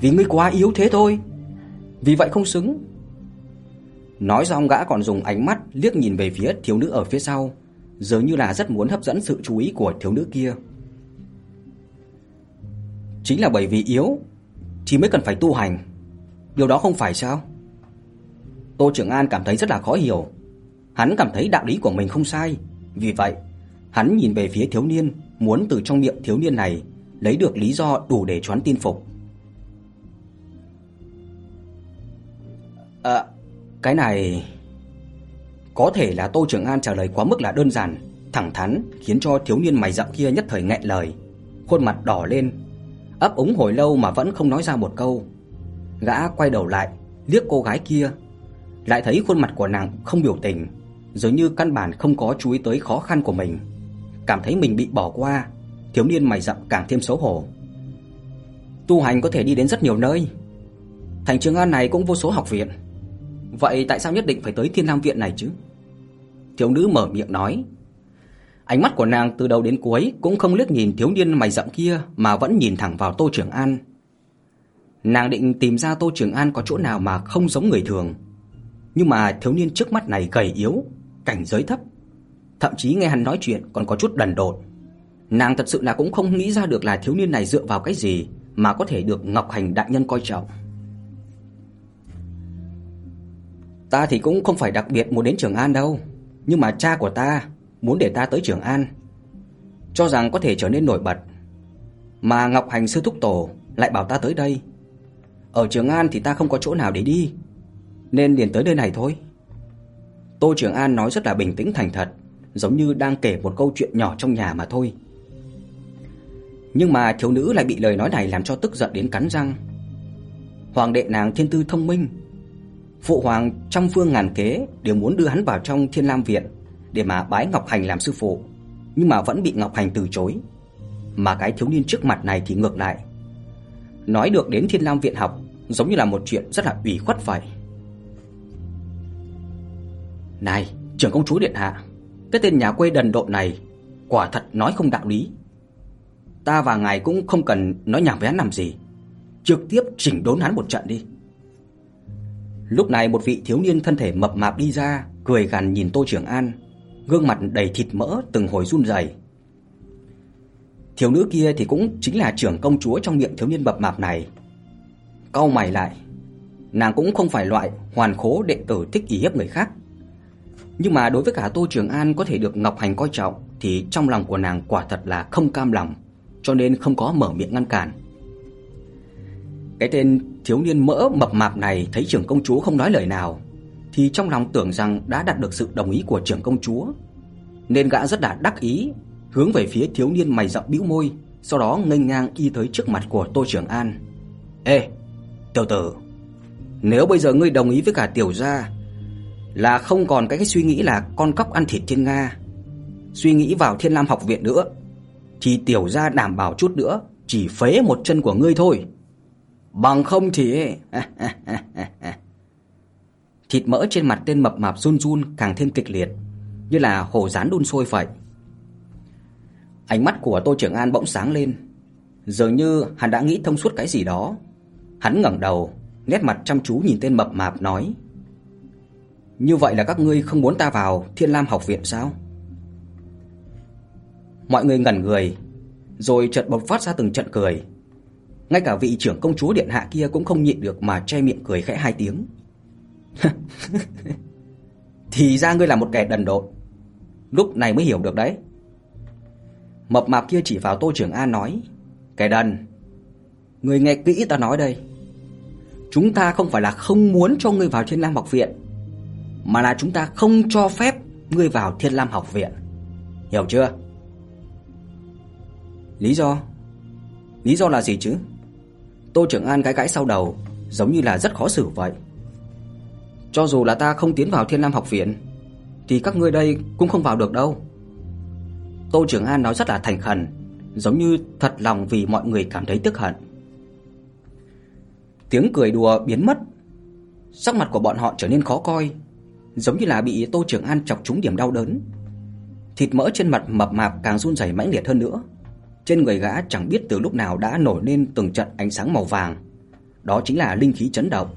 Vì ngươi quá yếu thế thôi. Vì vậy không xứng. Nói xong gã còn dùng ánh mắt liếc nhìn về phía thiếu nữ ở phía sau, dường như là rất muốn hấp dẫn sự chú ý của thiếu nữ kia. Chính là bởi vì yếu thì mới cần phải tu hành. Điều đó không phải sao? Tô Trường An cảm thấy rất là khó hiểu. Hắn cảm thấy đạo lý của mình không sai, vì vậy, hắn nhìn về phía thiếu niên, muốn từ trong miệng thiếu niên này lấy được lý do đủ để choán tin phục. À, cái này có thể là Tô Trường An trả lời quá mức là đơn giản, thẳng thắn, khiến cho thiếu niên mày rậm kia nhất thời nghẹn lời, khuôn mặt đỏ lên, ấp úng hồi lâu mà vẫn không nói ra một câu. Gã quay đầu lại, liếc cô gái kia, lại thấy khuôn mặt của nàng không biểu tình, dường như căn bản không có chú ý tới khó khăn của mình, cảm thấy mình bị bỏ qua, thiếu niên mày rậm càng thêm xấu hổ. Tu hành có thể đi đến rất nhiều nơi. Thành Trường An này cũng vô số học viện. Vậy tại sao nhất định phải tới Thiên Lam viện này chứ? Thiếu nữ mở miệng nói. Ánh mắt của nàng từ đầu đến cuối cũng không liếc nhìn thiếu niên mày rậm kia mà vẫn nhìn thẳng vào Tô Trường An. Nàng định tìm ra Tô Trường An có chỗ nào mà không giống người thường. Nhưng mà thiếu niên trước mắt này gầy yếu, cảnh giới thấp, thậm chí nghe hắn nói chuyện còn có chút đần độn. Nàng thật sự là cũng không nghĩ ra được là thiếu niên này dựa vào cái gì mà có thể được Ngọc Hành đại nhân coi trọng. Ta thì cũng không phải đặc biệt muốn đến Trường An đâu, nhưng mà cha của ta muốn để ta tới Trường An, cho rằng có thể trở nên nổi bật. Mà Ngọc Hành sư thúc tổ lại bảo ta tới đây. Ở Trường An thì ta không có chỗ nào để đi, nên liền tới nơi này thôi. Tô Trường An nói rất là bình tĩnh thành thật, giống như đang kể một câu chuyện nhỏ trong nhà mà thôi. Nhưng mà thiếu nữ lại bị lời nói này làm cho tức giận đến cắn răng. Hoàng đệ nàng thiên tư thông minh, phụ hoàng trăm phương ngàn kế đều muốn đưa hắn vào trong Thiên Lam viện để mà bái Ngọc Hành làm sư phụ, nhưng mà vẫn bị Ngọc Hành từ chối. Mà cái thiếu niên trước mặt này thì ngược lại. Nói được đến Thiên Lam viện học giống như là một chuyện rất là ủy khuất vậy. Này, trưởng công chúa điện hạ, cái tên nhà quê đần độn này quả thật nói không đạo lý. Ta và ngài cũng không cần nói nhảm với hắn làm gì, trực tiếp chỉnh đốn hắn một trận đi. Lúc này một vị thiếu niên thân thể mập mạp đi ra, cười gằn nhìn Tô Trường An, gương mặt đầy thịt mỡ từng hồi run rẩy. Thiếu nữ kia thì cũng chính là trưởng công chúa trong miệng thiếu niên mập mạp này. Cau mày lại, nàng cũng không phải loại hoàn khố đệ tử thích ý hiếp người khác. Nhưng mà đối với cả Tô Trường An có thể được Ngọc Hành coi trọng thì trong lòng của nàng quả thật là không cam lòng, cho nên không có mở miệng ngăn cản. Cái tên thiếu niên mỡ mập mạp này thấy trưởng công chúa không nói lời nào thì trong lòng tưởng rằng đã đạt được sự đồng ý của trưởng công chúa, nên gã rất là đắc ý, hướng về phía thiếu niên mày rậm bĩu môi, sau đó nghênh ngang đi tới trước mặt của Tô Trường An. "Ê, tiểu tử, nếu bây giờ ngươi đồng ý với cả tiểu gia là không còn cái cái suy nghĩ là con cóc ăn thịt trên Nga, suy nghĩ vào Thiên Lam học viện nữa, thì tiểu gia đảm bảo chút nữa chỉ phế một chân của ngươi thôi." Bằng không thì Thịt mỡ trên mặt tên mập mạp run run càng thêm kịch liệt, như là hổ rán đun sôi vậy. Ánh mắt của Tô trưởng An bỗng sáng lên, dường như hắn đã nghĩ thông suốt cái gì đó. Hắn ngẩng đầu, nét mặt chăm chú nhìn tên mập mạp nói: "Như vậy là các ngươi không muốn ta vào Thiên Lam học viện sao?" Mọi người ngẩn người, rồi chợt bộc phát ra từng trận cười. Ngay cả vị trưởng công chúa điện hạ kia cũng không nhịn được mà che miệng cười khẽ hai tiếng. Thì ra ngươi là một kẻ đần độn. Lúc này mới hiểu được đấy. Mập mạp kia chỉ vào Tô Trường An nói, "Kẻ đần, ngươi nghe kỹ ta nói đây. Chúng ta không phải là không muốn cho ngươi vào Thiên Lam học viện, mà là chúng ta không cho phép ngươi vào Thiên Lam học viện. Hiểu chưa?" Lý do? Lý do là gì chứ? Tô Trường An gãi gãi sau đầu, giống như là rất khó xử vậy. Cho dù là ta không tiến vào Thiên Lam học viện thì các ngươi đây cũng không vào được đâu. Tô Trường An nói rất là thành khẩn, giống như thật lòng vì mọi người cảm thấy tức hận. Tiếng cười đùa biến mất, sắc mặt của bọn họ trở nên khó coi, giống như là bị Tô Trường An chọc trúng điểm đau đớn. Thịt mỡ trên mặt mập mạp càng run rẩy mãnh liệt hơn nữa. Trên người gã chẳng biết từ lúc nào đã nổi lên từng trận ánh sáng màu vàng. Đó chính là linh khí chấn động,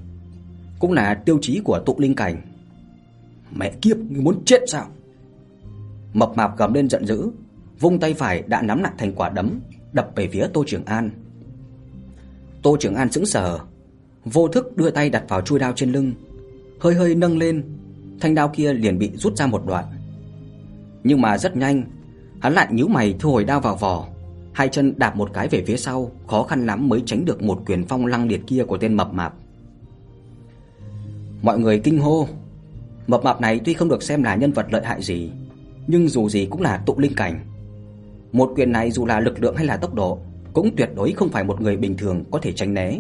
cũng là tiêu chí của tụ linh cảnh. Mẹ kiếp, ngươi muốn chết sao? Mập mạp gầm lên giận dữ, vung tay phải đã nắm lại thành quả đấm, đập về phía Tô Trường An. Tô Trường An sững sờ, vô thức đưa tay đặt vào chuôi đao trên lưng, hơi hơi nâng lên, thanh đao kia liền bị rút ra một đoạn. Nhưng mà rất nhanh, hắn lại nhíu mày thu hồi đao vào vỏ, hai chân đạp một cái về phía sau, khó khăn lắm mới tránh được một quyền phong lăng liệt kia của tên mập mạp. Mọi người kinh hô. Mập mạp này tuy không được xem là nhân vật lợi hại gì, nhưng dù gì cũng là tụ linh cảnh. Một quyền này dù là lực lượng hay là tốc độ, cũng tuyệt đối không phải một người bình thường có thể tránh né.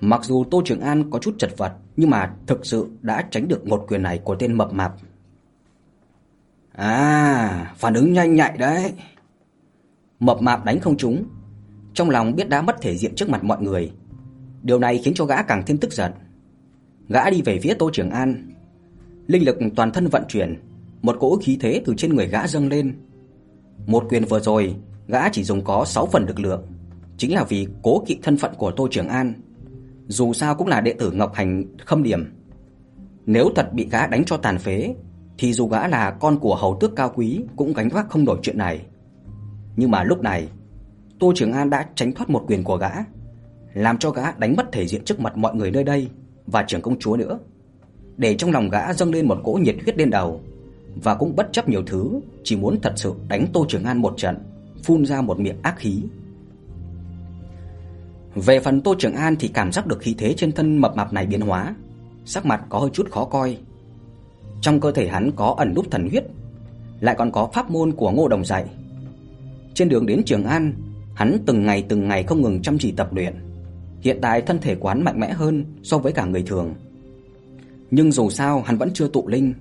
Mặc dù Tô Trường An có chút chật vật, nhưng mà thực sự đã tránh được một quyền này của tên mập mạp. À, phản ứng nhanh nhạy đấy. Mập mạp đánh không trúng, trong lòng biết đã mất thể diện trước mặt mọi người. Điều này khiến cho gã càng thêm tức giận. Gã đi về phía Tô Trường An. Linh lực toàn thân vận chuyển, một cỗ khí thế từ trên người gã dâng lên. Một quyền vừa rồi, gã chỉ dùng có 6 phần lực lượng, chính là vì cố kỵ thân phận của Tô Trường An. Dù sao cũng là đệ tử Ngọc Hành Khâm Điểm. Nếu thật bị gã đánh cho tàn phế, thì dù gã là con của hầu tước cao quý cũng gánh vác không nổi chuyện này. Nhưng mà lúc này, Tô Trường An đã tránh thoát một quyền của gã, làm cho gã đánh mất thể diện trước mặt mọi người nơi đây và trưởng công chúa nữa. Để trong lòng gã dâng lên một cỗ nhiệt huyết lên đầu và cũng bất chấp nhiều thứ, chỉ muốn thật sự đánh Tô Trường An một trận, phun ra một miệng ác khí. Về phần Tô Trường An thì cảm giác được khí thế trên thân mập mạp này biến hóa, sắc mặt có hơi chút khó coi. Trong cơ thể hắn có ẩn núp thần huyết, lại còn có pháp môn của Ngô Đồng dạy. Trên đường đến Trường An, hắn từng ngày từng ngày không ngừng chăm chỉ tập luyện. Hiện tại thân thể quán mạnh mẽ hơn so với cả người thường. Nhưng dù sao hắn vẫn chưa tụ linh.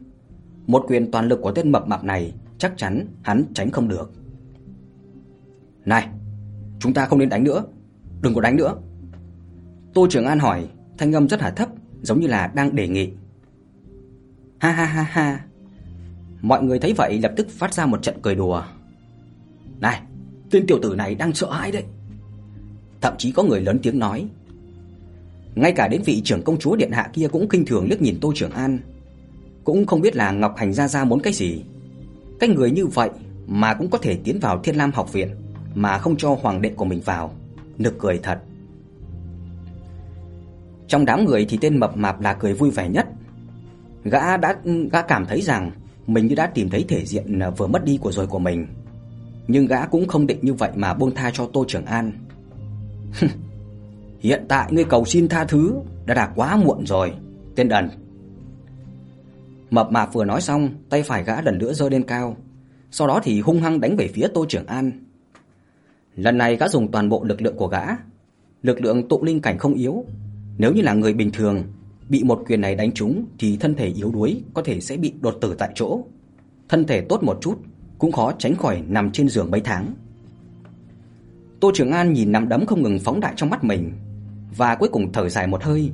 Một quyền toàn lực của tên mập mạp này chắc chắn hắn tránh không được. Này, chúng ta không nên đánh nữa, đừng có đánh nữa. Tô Trường An hỏi, thanh âm rất hạ thấp, giống như là đang đề nghị. Ha ha ha ha. Mọi người thấy vậy lập tức phát ra một trận cười đùa. Này, tên tiểu tử này đang sợ hãi đấy. Thậm chí có người lớn tiếng nói. Ngay cả đến vị trưởng công chúa điện hạ kia cũng khinh thường liếc nhìn Tô Trường An, cũng không biết là Ngọc Hành gia gia muốn cái gì. Cái người như vậy mà cũng có thể tiến vào Thiên Lam học viện mà không cho hoàng đệ của mình vào, nực cười thật. Trong đám người thì tên mập mạp là cười vui vẻ nhất. Gã đã gã cảm thấy rằng mình như đã tìm thấy thể diện à, vừa mất đi của rồi của mình. Nhưng gã cũng không định như vậy mà buông tha cho Tô Trường An. Hiện tại ngươi cầu xin tha thứ đã đã quá muộn rồi, tên đần. Mập mạp vừa nói xong, tay phải gã lần nữa giơ lên cao, sau đó thì hung hăng đánh về phía Tô Trường An. Lần này gã dùng toàn bộ lực lượng của gã, lực lượng tụ linh cảnh không yếu, nếu như là người bình thường, bị một quyền này đánh trúng thì thân thể yếu đuối có thể sẽ bị đột tử tại chỗ. Thân thể tốt một chút cũng khó tránh khỏi nằm trên giường mấy tháng. Tô Trường An nhìn nắm đấm không ngừng phóng đại trong mắt mình và cuối cùng thở dài một hơi,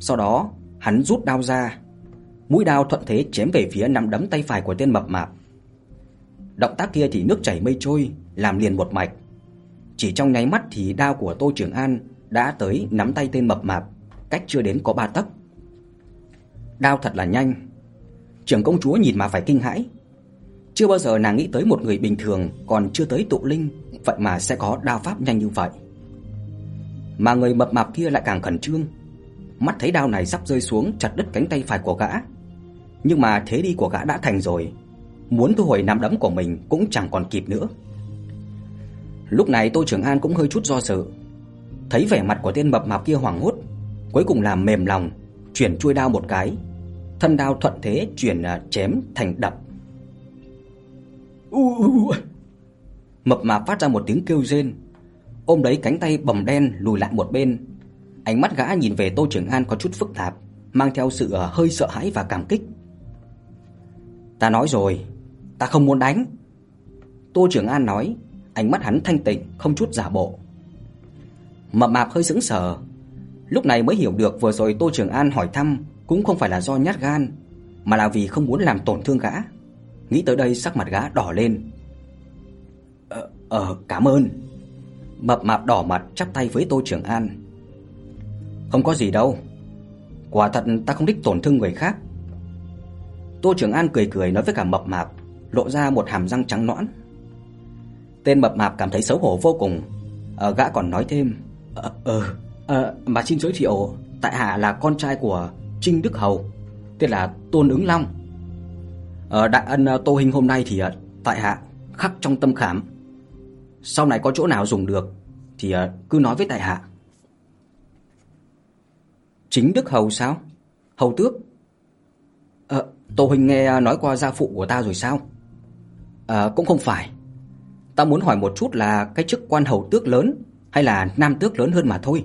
sau đó hắn rút đao ra, mũi đao thuận thế chém về phía nắm đấm tay phải của tên mập mạp. Động tác kia thì nước chảy mây trôi, làm liền một mạch. Chỉ trong nháy mắt thì đao của Tô Trường An đã tới nắm tay tên mập mạp, cách chưa đến có ba tấc. Đao thật là nhanh. Trưởng công chúa nhìn mà phải kinh hãi. Chưa bao giờ nàng nghĩ tới một người bình thường còn chưa tới tụ linh, vậy mà sẽ có đao pháp nhanh như vậy. Mà người mập mạp kia lại càng khẩn trương. Mắt thấy đao này sắp rơi xuống chặt đứt cánh tay phải của gã. Nhưng mà thế đi của gã đã thành rồi, muốn thu hồi nắm đấm của mình cũng chẳng còn kịp nữa. Lúc này Tô Trường An cũng hơi chút do dự. Thấy vẻ mặt của tên mập mạp kia hoảng hốt, cuối cùng làm mềm lòng, chuyển chuôi đao một cái, thân đao thuận thế chuyển à, chém thành đập. U Mập mạp phát ra một tiếng kêu rên, ôm lấy cánh tay bầm đen lùi lại một bên. Ánh mắt gã nhìn về Tô Trường An có chút phức tạp, mang theo sự ờ, hơi sợ hãi và cảm kích. Ta nói rồi, ta không muốn đánh. Tô Trường An nói, ánh mắt hắn thanh tịnh, không chút giả bộ. Mập mạp hơi sững sờ, lúc này mới hiểu được vừa rồi Tô Trường An hỏi thăm cũng không phải là do nhát gan, mà là vì không muốn làm tổn thương gã. Nghĩ tới đây sắc mặt gã đỏ lên. "Ờ, ờ cảm ơn." Mập mạp đỏ mặt chắp tay với Tô Trường An. "Không có gì đâu. Quả thật ta không thích tổn thương người khác." Tô Trường An cười cười nói với cả mập mạp, lộ ra một hàm răng trắng nõn. Tên mập mạp cảm thấy xấu hổ vô cùng, ờ, gã còn nói thêm, "Ờ ờ, ờ mà xin giới thiệu, tại hạ là con trai của Trinh Đức Hầu, tên là Tôn Ứng Long. Ờ, đại ân ờ, Tô Hình hôm nay thì ờ, tại hạ khắc trong tâm khảm. Sau này có chỗ nào dùng được thì cứ nói với tại hạ." Chính Đức Hầu sao? Hầu tước? Ờ, Tô Hình nghe nói qua gia phụ của ta rồi sao? Ờ, cũng không phải. Ta muốn hỏi một chút là cái chức quan hầu tước lớn hay là nam tước lớn hơn mà thôi.